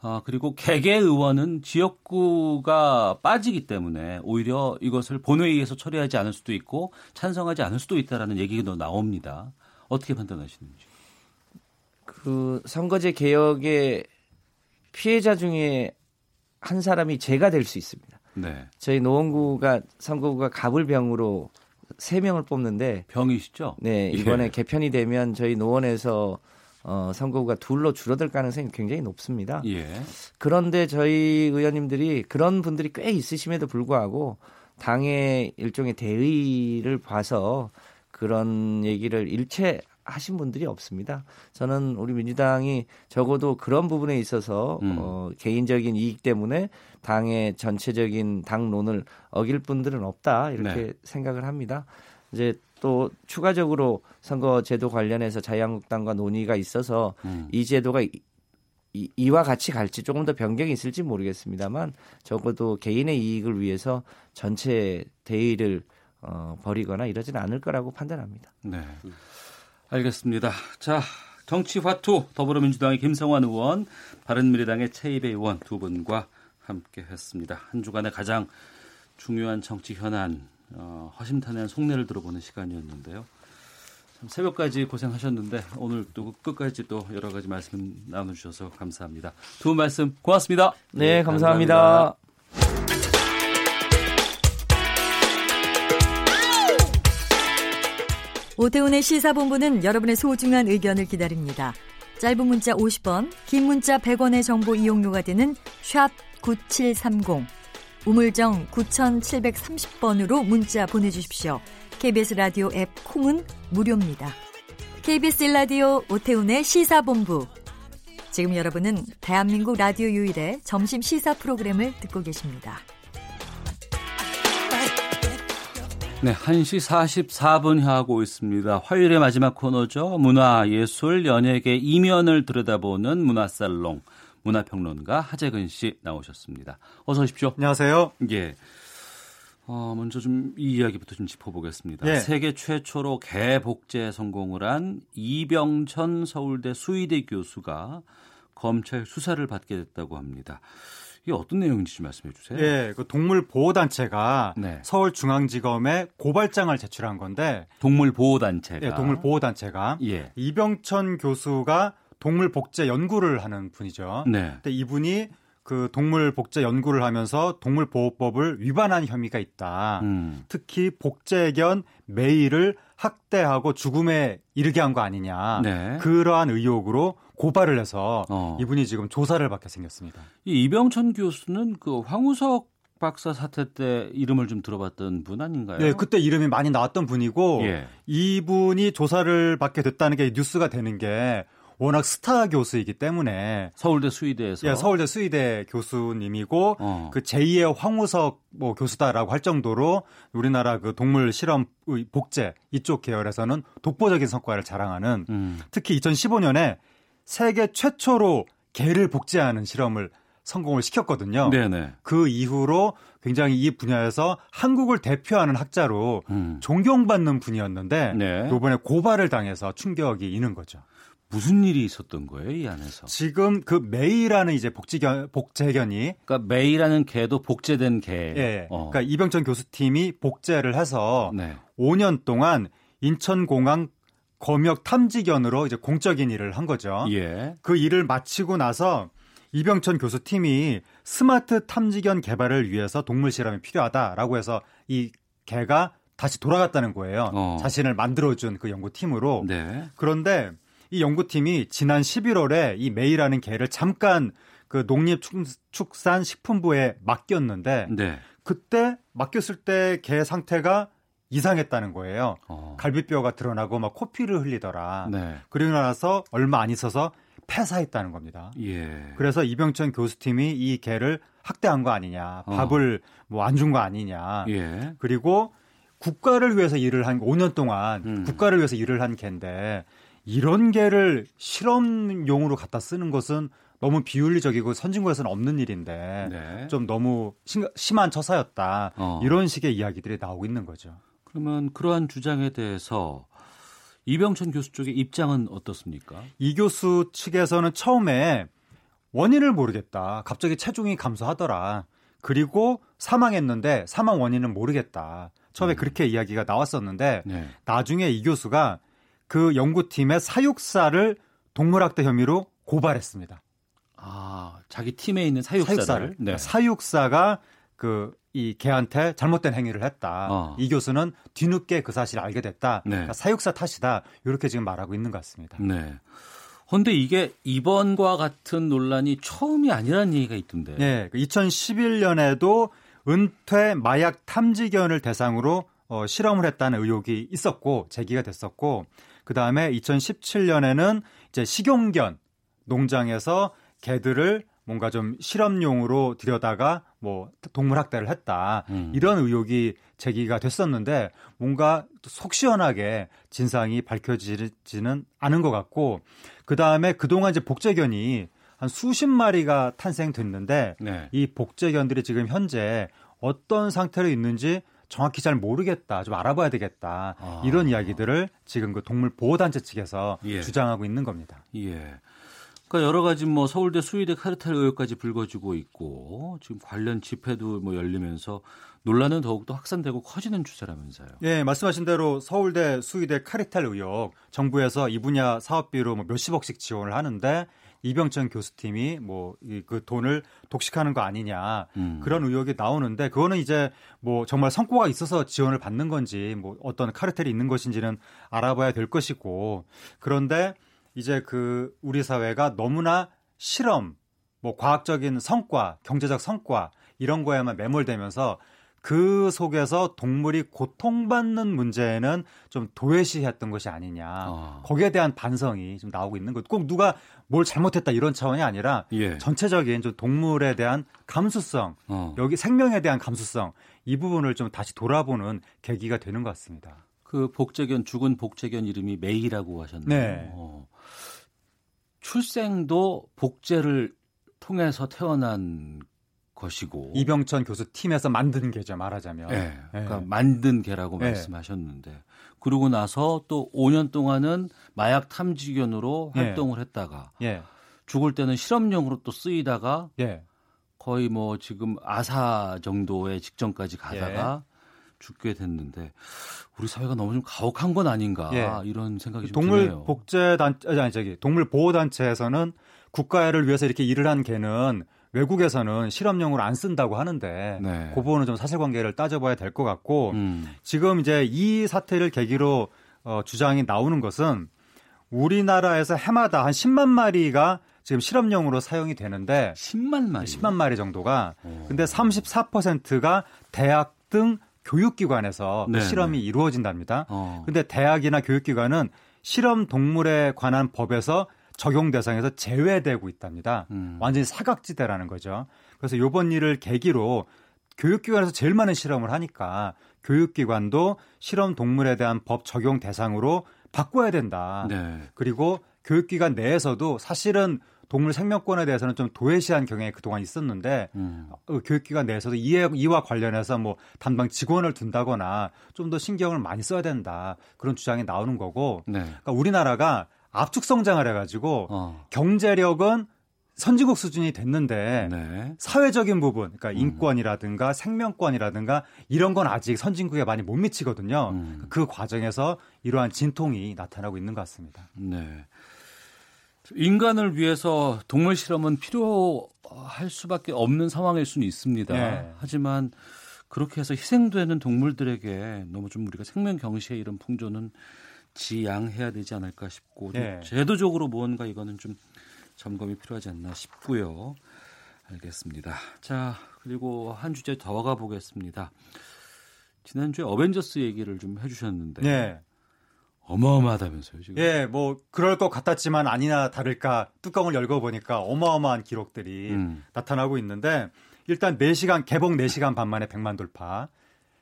아, 그리고 개개 의원은 지역구가 빠지기 때문에 오히려 이것을 본회의에서 처리하지 않을 수도 있고 찬성하지 않을 수도 있다라는 얘기가 나옵니다. 어떻게 판단하시는지? 그 선거제 개혁의 피해자 중에 한 사람이 제가 될 수 있습니다. 네. 저희 노원구가 선거구가 갑을병으로 세 명을 뽑는데 병이시죠? 네 이번에 예. 개편이 되면 저희 노원에서 어, 선거구가 둘로 줄어들 가능성이 굉장히 높습니다. 예. 그런데 저희 의원님들이 그런 분들이 꽤 있으심에도 불구하고 당의 일종의 대의를 봐서 그런 얘기를 일체 하신 분들이 없습니다. 저는 우리 민주당이 적어도 그런 부분에 있어서 음. 어, 개인적인 이익 때문에 당의 전체적인 당론을 어길 분들은 없다 이렇게 네. 생각을 합니다. 이제 또 추가적으로 선거 제도 관련해서 자유한국당과 논의가 있어서 음. 이 제도가 이, 이- 이와 같이 갈지 조금 더 변경이 있을지 모르겠습니다만 적어도 개인의 이익을 위해서 전체 대의를 어, 버리거나 이러지는 않을 거라고 판단합니다. 네. 알겠습니다. 자, 정치화투 더불어민주당의 김성환 의원, 바른미래당의 최이배 의원 두 분과 함께 했습니다. 한 주간의 가장 중요한 정치 현안, 어, 허심탄회한 속내를 들어보는 시간이었는데요. 참 새벽까지 고생하셨는데 오늘 또 끝까지 또 여러 가지 말씀 나눠주셔서 감사합니다. 두 분 말씀 고맙습니다. 네, 감사합니다. 오태훈의 시사본부는 여러분의 소중한 의견을 기다립니다. 짧은 문자 50원, 긴 문자 100원의 정보 이용료가 되는 샵 9730, 우물정 9730번으로 문자 보내주십시오. KBS 라디오 앱 콩은 무료입니다. KBS 라디오 오태훈의 시사본부. 지금 여러분은 대한민국 라디오 유일의 점심 시사 프로그램을 듣고 계십니다. 네, 1시 44분 향하고 있습니다. 화요일의 마지막 코너죠. 문화, 예술, 연예계 이면을 들여다보는 문화살롱. 문화평론가 하재근 씨 나오셨습니다. 어서 오십시오. 안녕하세요. 예. 어, 먼저 좀 이 이야기부터 좀 짚어보겠습니다. 예. 세계 최초로 개복제 성공을 한 이병천 서울대 수의대 교수가 검찰 수사를 받게 됐다고 합니다. 이게 어떤 내용인지 좀 말씀해 주세요. 예, 그 동물 보호 단체가 네. 서울중앙지검에 고발장을 제출한 건데 동물 보호 단체가 예, 동물 보호 단체가 예. 이병천 교수가 동물 복제 연구를 하는 분이죠. 네. 근데 이분이 그 동물 복제 연구를 하면서 동물 보호법을 위반한 혐의가 있다. 음. 특히 복제견 메이를 학대하고 죽음에 이르게 한 거 아니냐. 네. 그러한 의혹으로 고발을 해서 어. 이분이 지금 조사를 받게 생겼습니다. 이 이병천 교수는 그 황우석 박사 사태 때 이름을 좀 들어봤던 분 아닌가요? 네, 그때 이름이 많이 나왔던 분이고 예. 이분이 조사를 받게 됐다는 게 뉴스가 되는 게 워낙 스타 교수이기 때문에 서울대 수의대에서 예, 서울대 수의대 교수님이고 어. 그 제2의 황우석 뭐 교수다라고 할 정도로 우리나라 그 동물 실험 의 복제 이쪽 계열에서는 독보적인 성과를 자랑하는 음. 특히 2015년에 세계 최초로 개를 복제하는 실험을 성공을 시켰거든요. 네네. 그 이후로 굉장히 이 분야에서 한국을 대표하는 학자로 음. 존경받는 분이었는데 네. 이번에 고발을 당해서 충격이 있는 거죠. 무슨 일이 있었던 거예요, 이 안에서? 지금 그 메이라는 이제 복지견 복제견이 그러니까 메이라는 개도 복제된 개. 예. 어. 그러니까 이병천 교수팀이 복제를 해서 네. 5년 동안 인천공항 검역 탐지견으로 이제 공적인 일을 한 거죠. 예. 그 일을 마치고 나서 이병천 교수팀이 스마트 탐지견 개발을 위해서 동물 실험이 필요하다라고 해서 이 개가 다시 돌아갔다는 거예요. 어. 자신을 만들어준 그 연구팀으로. 네. 그런데 이 연구팀이 지난 11월에 이 메이라는 개를 잠깐 그 농립축산식품부에 맡겼는데 네. 그때 맡겼을 때 개 상태가 이상했다는 거예요. 어. 갈비뼈가 드러나고 막 코피를 흘리더라. 네. 그리고 나서 얼마 안 있어서 폐사했다는 겁니다. 예. 그래서 이병천 교수팀이 이 개를 학대한 거 아니냐, 어. 밥을 뭐안 준 거 아니냐. 예. 그리고 국가를 위해서 일을 한 5년 동안 음. 국가를 위해서 일을 한 개인데 이런 개를 실험용으로 갖다 쓰는 것은 너무 비윤리적이고 선진국에서는 없는 일인데 네. 좀 너무 심, 심한 처사였다. 어. 이런 식의 이야기들이 나오고 있는 거죠. 그러면 그러한 주장에 대해서 이병천 교수 쪽의 입장은 어떻습니까? 이 교수 측에서는 처음에 원인을 모르겠다. 갑자기 체중이 감소하더라. 그리고 사망했는데 사망 원인은 모르겠다. 처음에 그렇게 이야기가 나왔었는데 네. 나중에 이 교수가 그 연구팀의 사육사를 동물학대 혐의로 고발했습니다. 아, 자기 팀에 있는 사육사를. 네. 사육사가 그 이 개한테 잘못된 행위를 했다. 어. 이 교수는 뒤늦게 그 사실을 알게 됐다. 네. 그러니까 사육사 탓이다. 이렇게 지금 말하고 있는 것 같습니다. 네. 근데 이게 이번과 같은 논란이 처음이 아니라는 얘기가 있던데. 네, 2011년에도 은퇴 마약 탐지견을 대상으로 어, 실험을 했다는 의혹이 있었고 제기가 됐었고 그 다음에 2017년에는 이제 식용견 농장에서 개들을 뭔가 좀 실험용으로 들여다가 뭐 동물 학대를 했다 음. 이런 의혹이 제기가 됐었는데 뭔가 속 시원하게 진상이 밝혀지지는 않은 것 같고 그 다음에 그동안 이제 복제견이 한 수십 마리가 탄생됐는데 네. 이 복제견들이 지금 현재 어떤 상태로 있는지 정확히 잘 모르겠다. 좀 알아봐야 되겠다. 아. 이런 이야기들을 지금 그 동물 보호 단체 측에서 예. 주장하고 있는 겁니다. 예. 그러니까 여러 가지 뭐 서울대 수의대 카르텔 의혹까지 불거지고 있고 지금 관련 집회도 뭐 열리면서 논란은 더욱더 확산되고 커지는 추세라면서요. 예, 말씀하신 대로 서울대 수의대 카르텔 의혹 정부에서 이 분야 사업비로 뭐 몇십억씩 지원을 하는데 이병천 교수팀이 뭐 그 돈을 독식하는 거 아니냐 음. 그런 의혹이 나오는데 그거는 이제 뭐 정말 성과가 있어서 지원을 받는 건지 뭐 어떤 카르텔이 있는 것인지는 알아봐야 될 것이고 그런데 이제 그 우리 사회가 너무나 실험 뭐 과학적인 성과 경제적 성과 이런 거에만 매몰되면서 그 속에서 동물이 고통받는 문제는 좀 도외시했던 것이 아니냐. 어. 거기에 대한 반성이 좀 나오고 있는 것. 꼭 누가 뭘 잘못했다 이런 차원이 아니라 예. 전체적인 좀 동물에 대한 감수성, 어. 여기 생명에 대한 감수성 이 부분을 좀 다시 돌아보는 계기가 되는 것 같습니다. 그 복제견 죽은 복제견 이름이 메이라고 하셨네요. 네. 어. 출생도 복제를 통해서 태어난 것이고 이병천 교수 팀에서 만든 개죠 말하자면. 예. 그러니까 예. 만든 개라고 예. 말씀하셨는데 그러고 나서 또 5년 동안은 마약 탐지견으로 예. 활동을 했다가 예. 죽을 때는 실험용으로 또 쓰이다가 예. 거의 뭐 지금 아사 정도의 직전까지 가다가 예. 죽게 됐는데 우리 사회가 너무 좀 가혹한 건 아닌가 예. 이런 생각이 좀 동물 드네요. 복제 단 아니 저기 동물 보호 단체에서는 국가를 위해서 이렇게 일을 한 개는 외국에서는 실험용으로 안 쓴다고 하는데 네. 그 부분은 좀 사실관계를 따져봐야 될 것 같고 음. 지금 이제 이 사태를 계기로 어, 주장이 나오는 것은 우리나라에서 해마다 한 10만 마리가 지금 실험용으로 사용이 되는데 10만 마리 10만 마리 정도가 근데 34%가 대학 등 교육기관에서 그 네, 실험이 이루어진답니다. 어. 근데 대학이나 교육기관은 실험 동물에 관한 법에서 적용 대상에서 제외되고 있답니다. 음. 완전히 사각지대라는 거죠. 그래서 이번 일을 계기로 교육기관에서 제일 많은 실험을 하니까 교육기관도 실험 동물에 대한 법 적용 대상으로 바꿔야 된다. 네. 그리고 교육기관 내에서도 사실은 동물 생명권에 대해서는 좀 도외시한 경향이 그동안 있었는데 음. 어, 교육기관 내에서도 이에, 이와 관련해서 뭐 담당 직원을 둔다거나 좀 더 신경을 많이 써야 된다 그런 주장이 나오는 거고 네. 그러니까 우리나라가 압축 성장을 해가지고 어. 경제력은 선진국 수준이 됐는데 네. 사회적인 부분, 그러니까 음. 인권이라든가 생명권이라든가 이런 건 아직 선진국에 많이 못 미치거든요. 음. 그 과정에서 이러한 진통이 나타나고 있는 것 같습니다. 네. 인간을 위해서 동물 실험은 필요할 수밖에 없는 상황일 수는 있습니다. 네. 하지만 그렇게 해서 희생되는 동물들에게 너무 좀 우리가 생명 경시의 이런 풍조는 지양해야 되지 않을까 싶고 좀 네. 제도적으로 무언가 이거는 좀 점검이 필요하지 않나 싶고요. 알겠습니다. 자 그리고 한 주제 더 가보겠습니다. 지난주에 어벤져스 얘기를 좀 해주셨는데 네. 어마어마하다면서요 지금? 예, 뭐 그럴 것 같았지만 아니나 다를까 뚜껑을 열고 보니까 어마어마한 기록들이 음. 나타나고 있는데 일단 4시간 개봉 4시간 반 만에 100만 돌파.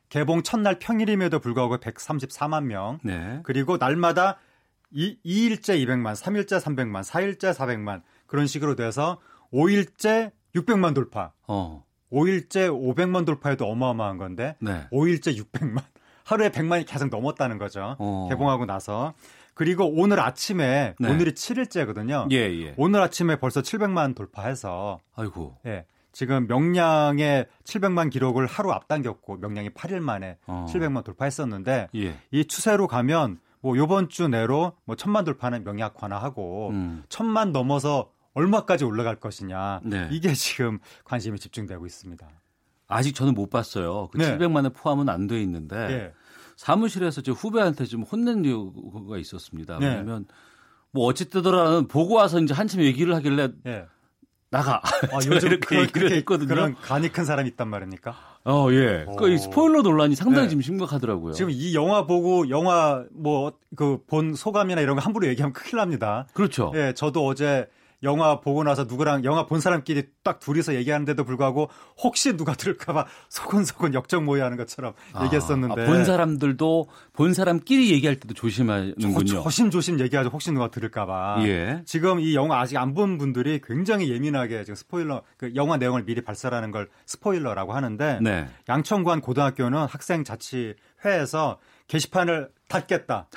개봉 첫날 평일임에도 불구하고 134만 명. 네. 그리고 날마다 2, 2일째 200만, 3일째 300만, 4일째 400만 그런 식으로 돼서 5일째 600만 돌파. 어. 5일째 500만 돌파해도 어마어마한 건데 네. 5일째 600만. 하루에 100만이 계속 넘었다는 거죠. 어. 개봉하고 나서. 그리고 오늘 아침에 네. 오늘이 7일째거든요. 예, 예. 오늘 아침에 벌써 700만 돌파해서 아이고. 예. 지금 명량의 700만 기록을 하루 앞당겼고 명량이 8일 만에 어. 700만 돌파했었는데 예. 이 추세로 가면 뭐 요번 주 내로 뭐 천만 돌파는 명약 완화하고 음. 천만 넘어서 얼마까지 올라갈 것이냐 네. 이게 지금 관심이 집중되고 있습니다. 아직 저는 못 봤어요. 그 네. 700만에 포함은 안 돼 있는데 예. 사무실에서 제 후배한테 좀 혼낸 이유가 있었습니다. 네. 왜냐면 뭐 어쨌든 보고 와서 이제 한참 얘기를 하길래 예. 나가. 아, 요즘 이렇게 그런, 했거든요. 그런 간이 큰 사람이 있단 말입니까? 어, 예. 그이 스포일러 논란이 상당히 네. 지금 심각하더라고요. 지금 이 영화 보고 영화 뭐 그 본 소감이나 이런 거 함부로 얘기하면 큰일 납니다. 그렇죠. 예, 저도 어제 영화 보고 나서 누구랑 영화 본 사람끼리 딱 둘이서 얘기하는데도 불구하고 혹시 누가 들을까봐 소곤소곤 역적 모의하는 것처럼 얘기했었는데 아, 본 사람들도 본 사람끼리 얘기할 때도 조심하는군요. 조심조심 얘기하죠. 혹시 누가 들을까봐. 예. 지금 이 영화 아직 안 본 분들이 굉장히 예민하게 지금 스포일러 그 영화 내용을 미리 발설하는 걸 스포일러라고 하는데 네. 양천구안 고등학교는 학생 자치 회에서 게시판을 닫겠다.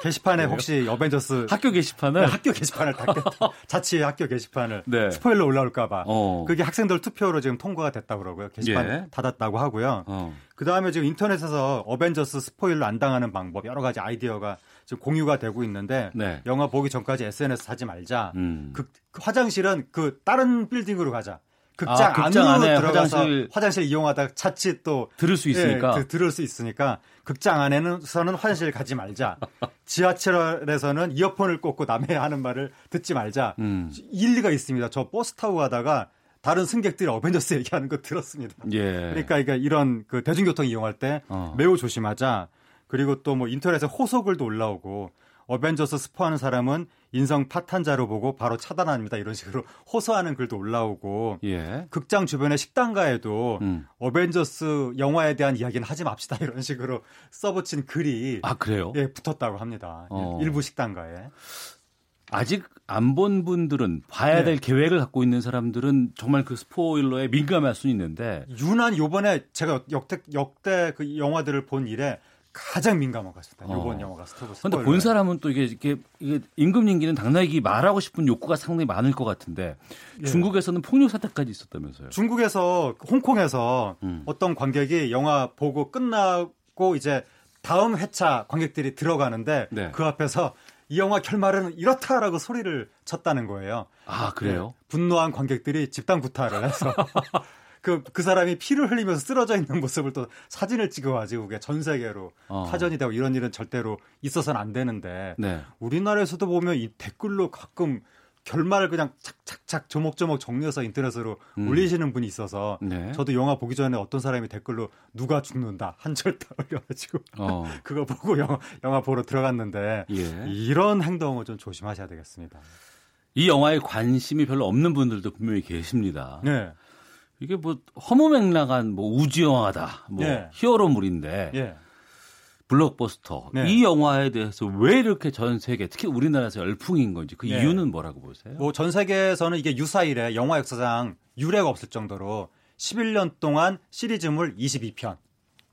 게시판에? 혹시 어벤져스 학교 게시판을 네, 학교 게시판을 닫겠다. 자치 학교 게시판을 네. 스포일러 올라올까봐. 어. 그게 학생들 투표로 지금 통과가 됐다고 그러고요. 게시판 예. 닫았다고 하고요. 어. 그 다음에 지금 인터넷에서 어벤져스 스포일러 안 당하는 방법 여러 가지 아이디어가 지금 공유가 되고 있는데 네. 영화 보기 전까지 SNS 하지 말자. 음. 그, 그 화장실은 그 다른 빌딩으로 가자. 극장, 아, 극장 안으로 안에 들어가서 화장실- 화장실, 이용하다가 자칫 또 들을 수 있으니까. 예, 그- 들을 수 있으니까 극장 안에는서는 화장실 가지 말자. 지하철에서는 이어폰을 꽂고 남의 하는 말을 듣지 말자. 음. 일리가 있습니다. 저 버스 타고 가다가 다른 승객들이 어벤져스 얘기하는 거 들었습니다. 예. 그러니까 이게 이런 그 대중교통 이용할 때 어. 매우 조심하자. 그리고 또 뭐 인터넷에 호소글도 올라오고 어벤져스 스포하는 사람은 인성 파탄자로 보고 바로 차단합니다. 이런 식으로 호소하는 글도 올라오고 예. 극장 주변의 식당가에도 음. 어벤져스 영화에 대한 이야기는 하지 맙시다. 이런 식으로 써붙인 글이 아, 그래요? 예, 붙었다고 합니다. 어. 일부 식당가에. 아직 안 본 분들은 봐야 네. 될 계획을 갖고 있는 사람들은 정말 그 스포일러에 민감할 수 있는데 유난 요번에 제가 역대 역대 그 영화들을 본 이래 가장 민감한 것 같습니다. 요번 어. 영화가 스토브 근데 본 사람은 또 이게 이게, 이게 임금님 귀는 당나귀 말하고 싶은 욕구가 상당히 많을 것 같은데 예. 중국에서는 폭력 사태까지 있었다면서요? 중국에서 홍콩에서 음. 어떤 관객이 영화 보고 끝나고 이제 다음 회차 관객들이 들어가는데 네. 그 앞에서 이 영화 결말은 이렇다라고 소리를 쳤다는 거예요. 아 그래요? 네, 분노한 관객들이 집단 구타를 해서 그, 그 사람이 피를 흘리면서 쓰러져 있는 모습을 또 사진을 찍어가지고 그게 전 세계로 어. 파전이 되고 이런 일은 절대로 있어서는 안 되는데 네. 우리나라에서도 보면 이 댓글로 가끔 결말을 그냥 착착착 조목조목 정리해서 인터넷으로 음. 올리시는 분이 있어서 네. 저도 영화 보기 전에 어떤 사람이 댓글로 누가 죽는다 한절딱 올려가지고 어. 그거 보고 영화, 영화 보러 들어갔는데 예. 이런 행동을 좀 조심하셔야 되겠습니다. 이 영화에 관심이 별로 없는 분들도 분명히 계십니다. 네. 이게 뭐 허무맹랑한 뭐 우주 영화다, 뭐 예. 히어로물인데 예. 블록버스터 네. 이 영화에 대해서 왜 이렇게 전 세계 특히 우리나라에서 열풍인 건지 그 네. 이유는 뭐라고 보세요? 뭐 전 세계에서는 이게 유사일에 영화 역사상 유례가 없을 정도로 11년 동안 시리즈물 22편.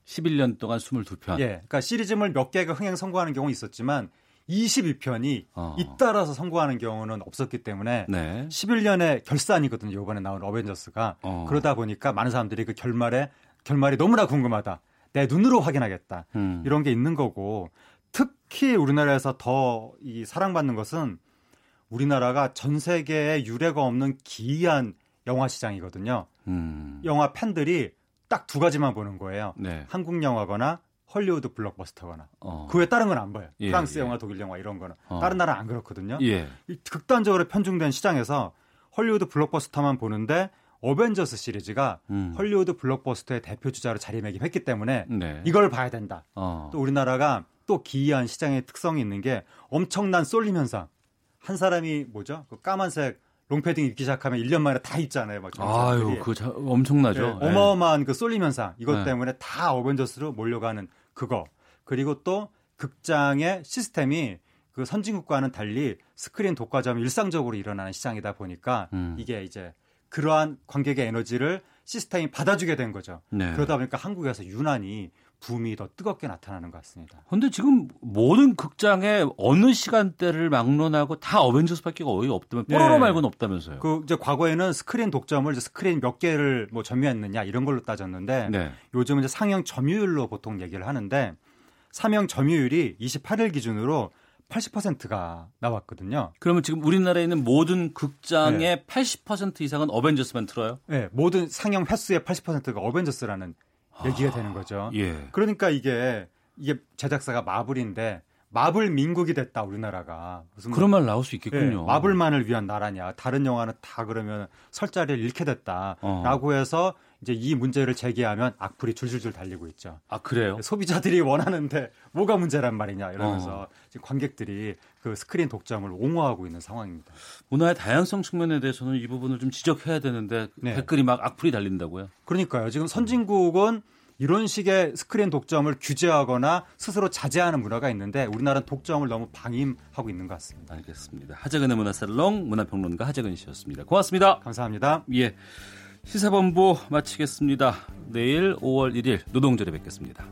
11년 동안 22편. 예. 그러니까 시리즈물 몇 개가 흥행 성공하는 경우는 있었지만 22편이 어. 잇따라서 성공하는 경우는 없었기 때문에 네. 11년의 결산이거든요. 이번에 나온 어벤져스가. 어. 그러다 보니까 많은 사람들이 그 결말에 결말이 너무나 궁금하다. 내 눈으로 확인하겠다. 음. 이런 게 있는 거고 특히 우리나라에서 더 이 사랑받는 것은 우리나라가 전 세계에 유례가 없는 기이한 영화 시장이거든요. 음. 영화 팬들이 딱 두 가지만 보는 거예요. 네. 한국 영화거나 헐리우드 블록버스터거나. 어. 그외 다른 건 안 봐요. 예, 프랑스 예. 영화, 독일 영화 이런 거는. 어. 다른 나라 안 그렇거든요. 예. 이 극단적으로 편중된 시장에서 헐리우드 블록버스터만 보는데 어벤져스 시리즈가 음. 헐리우드 블록버스터의 대표 주자로 자리매김했기 때문에 네. 이걸 봐야 된다. 어. 또 우리나라가 또 기이한 시장의 특성이 있는 게 엄청난 쏠림 현상. 한 사람이 뭐죠? 그 까만색 롱패딩 입기 시작하면 1년 만에 다 입잖아요. 막 아유. 그거 자- 엄청나죠. 네, 어마어마한 그 쏠림 현상. 이것 네. 때문에 다 어벤져스로 몰려가는 그거. 그리고 또 극장의 시스템이 그 선진국과는 달리 스크린 독과점이 일상적으로 일어나는 시장이다 보니까 음. 이게 이제 그러한 관객의 에너지를 시스템이 받아주게 된 거죠. 네. 그러다 보니까 한국에서 유난히 붐이 더 뜨겁게 나타나는 것 같습니다. 근데 지금 모든 극장에 어느 시간대를 막론하고 다 어벤져스밖에 거의 없다면 뽀로로 네. 말고는 없다면서요. 그 이제 과거에는 스크린 독점을 이제 스크린 몇 개를 뭐 점유했느냐 이런 걸로 따졌는데 네. 요즘은 이제 상영 점유율로 보통 얘기를 하는데 상영 점유율이 28일 기준으로 80%가 나왔거든요. 그러면 지금 우리나라에 있는 모든 극장의 네. 80% 이상은 어벤져스만 틀어요? 네, 모든 상영 횟수의 80%가 어벤져스라는 얘기가 되는 거죠. 예. 그러니까 이게 이게 제작사가 마블인데 마블 민국이 됐다 우리나라가 무슨 뭐- 그런 말 나올 수 있겠군요. 예, 마블만을 위한 나라냐 다른 영화는 다 그러면 설 자리를 잃게 됐다라고 어. 해서 이제 이 문제를 제기하면 악플이 줄줄줄 달리고 있죠. 아 그래요? 소비자들이 원하는데 뭐가 문제란 말이냐 이러면서 어. 지금 관객들이 그 스크린 독점을 옹호하고 있는 상황입니다. 문화의 다양성 측면에 대해서는 이 부분을 좀 지적해야 되는데 네. 댓글이 막 악플이 달린다고요? 그러니까요. 지금 선진국은 이런 식의 스크린 독점을 규제하거나 스스로 자제하는 문화가 있는데 우리나라는 독점을 너무 방임하고 있는 것 같습니다. 알겠습니다. 하재근의 문화살롱 문화평론가 하재근 씨였습니다. 고맙습니다. 감사합니다. 예. 시사본부 마치겠습니다. 내일 5월 1일 노동절에 뵙겠습니다.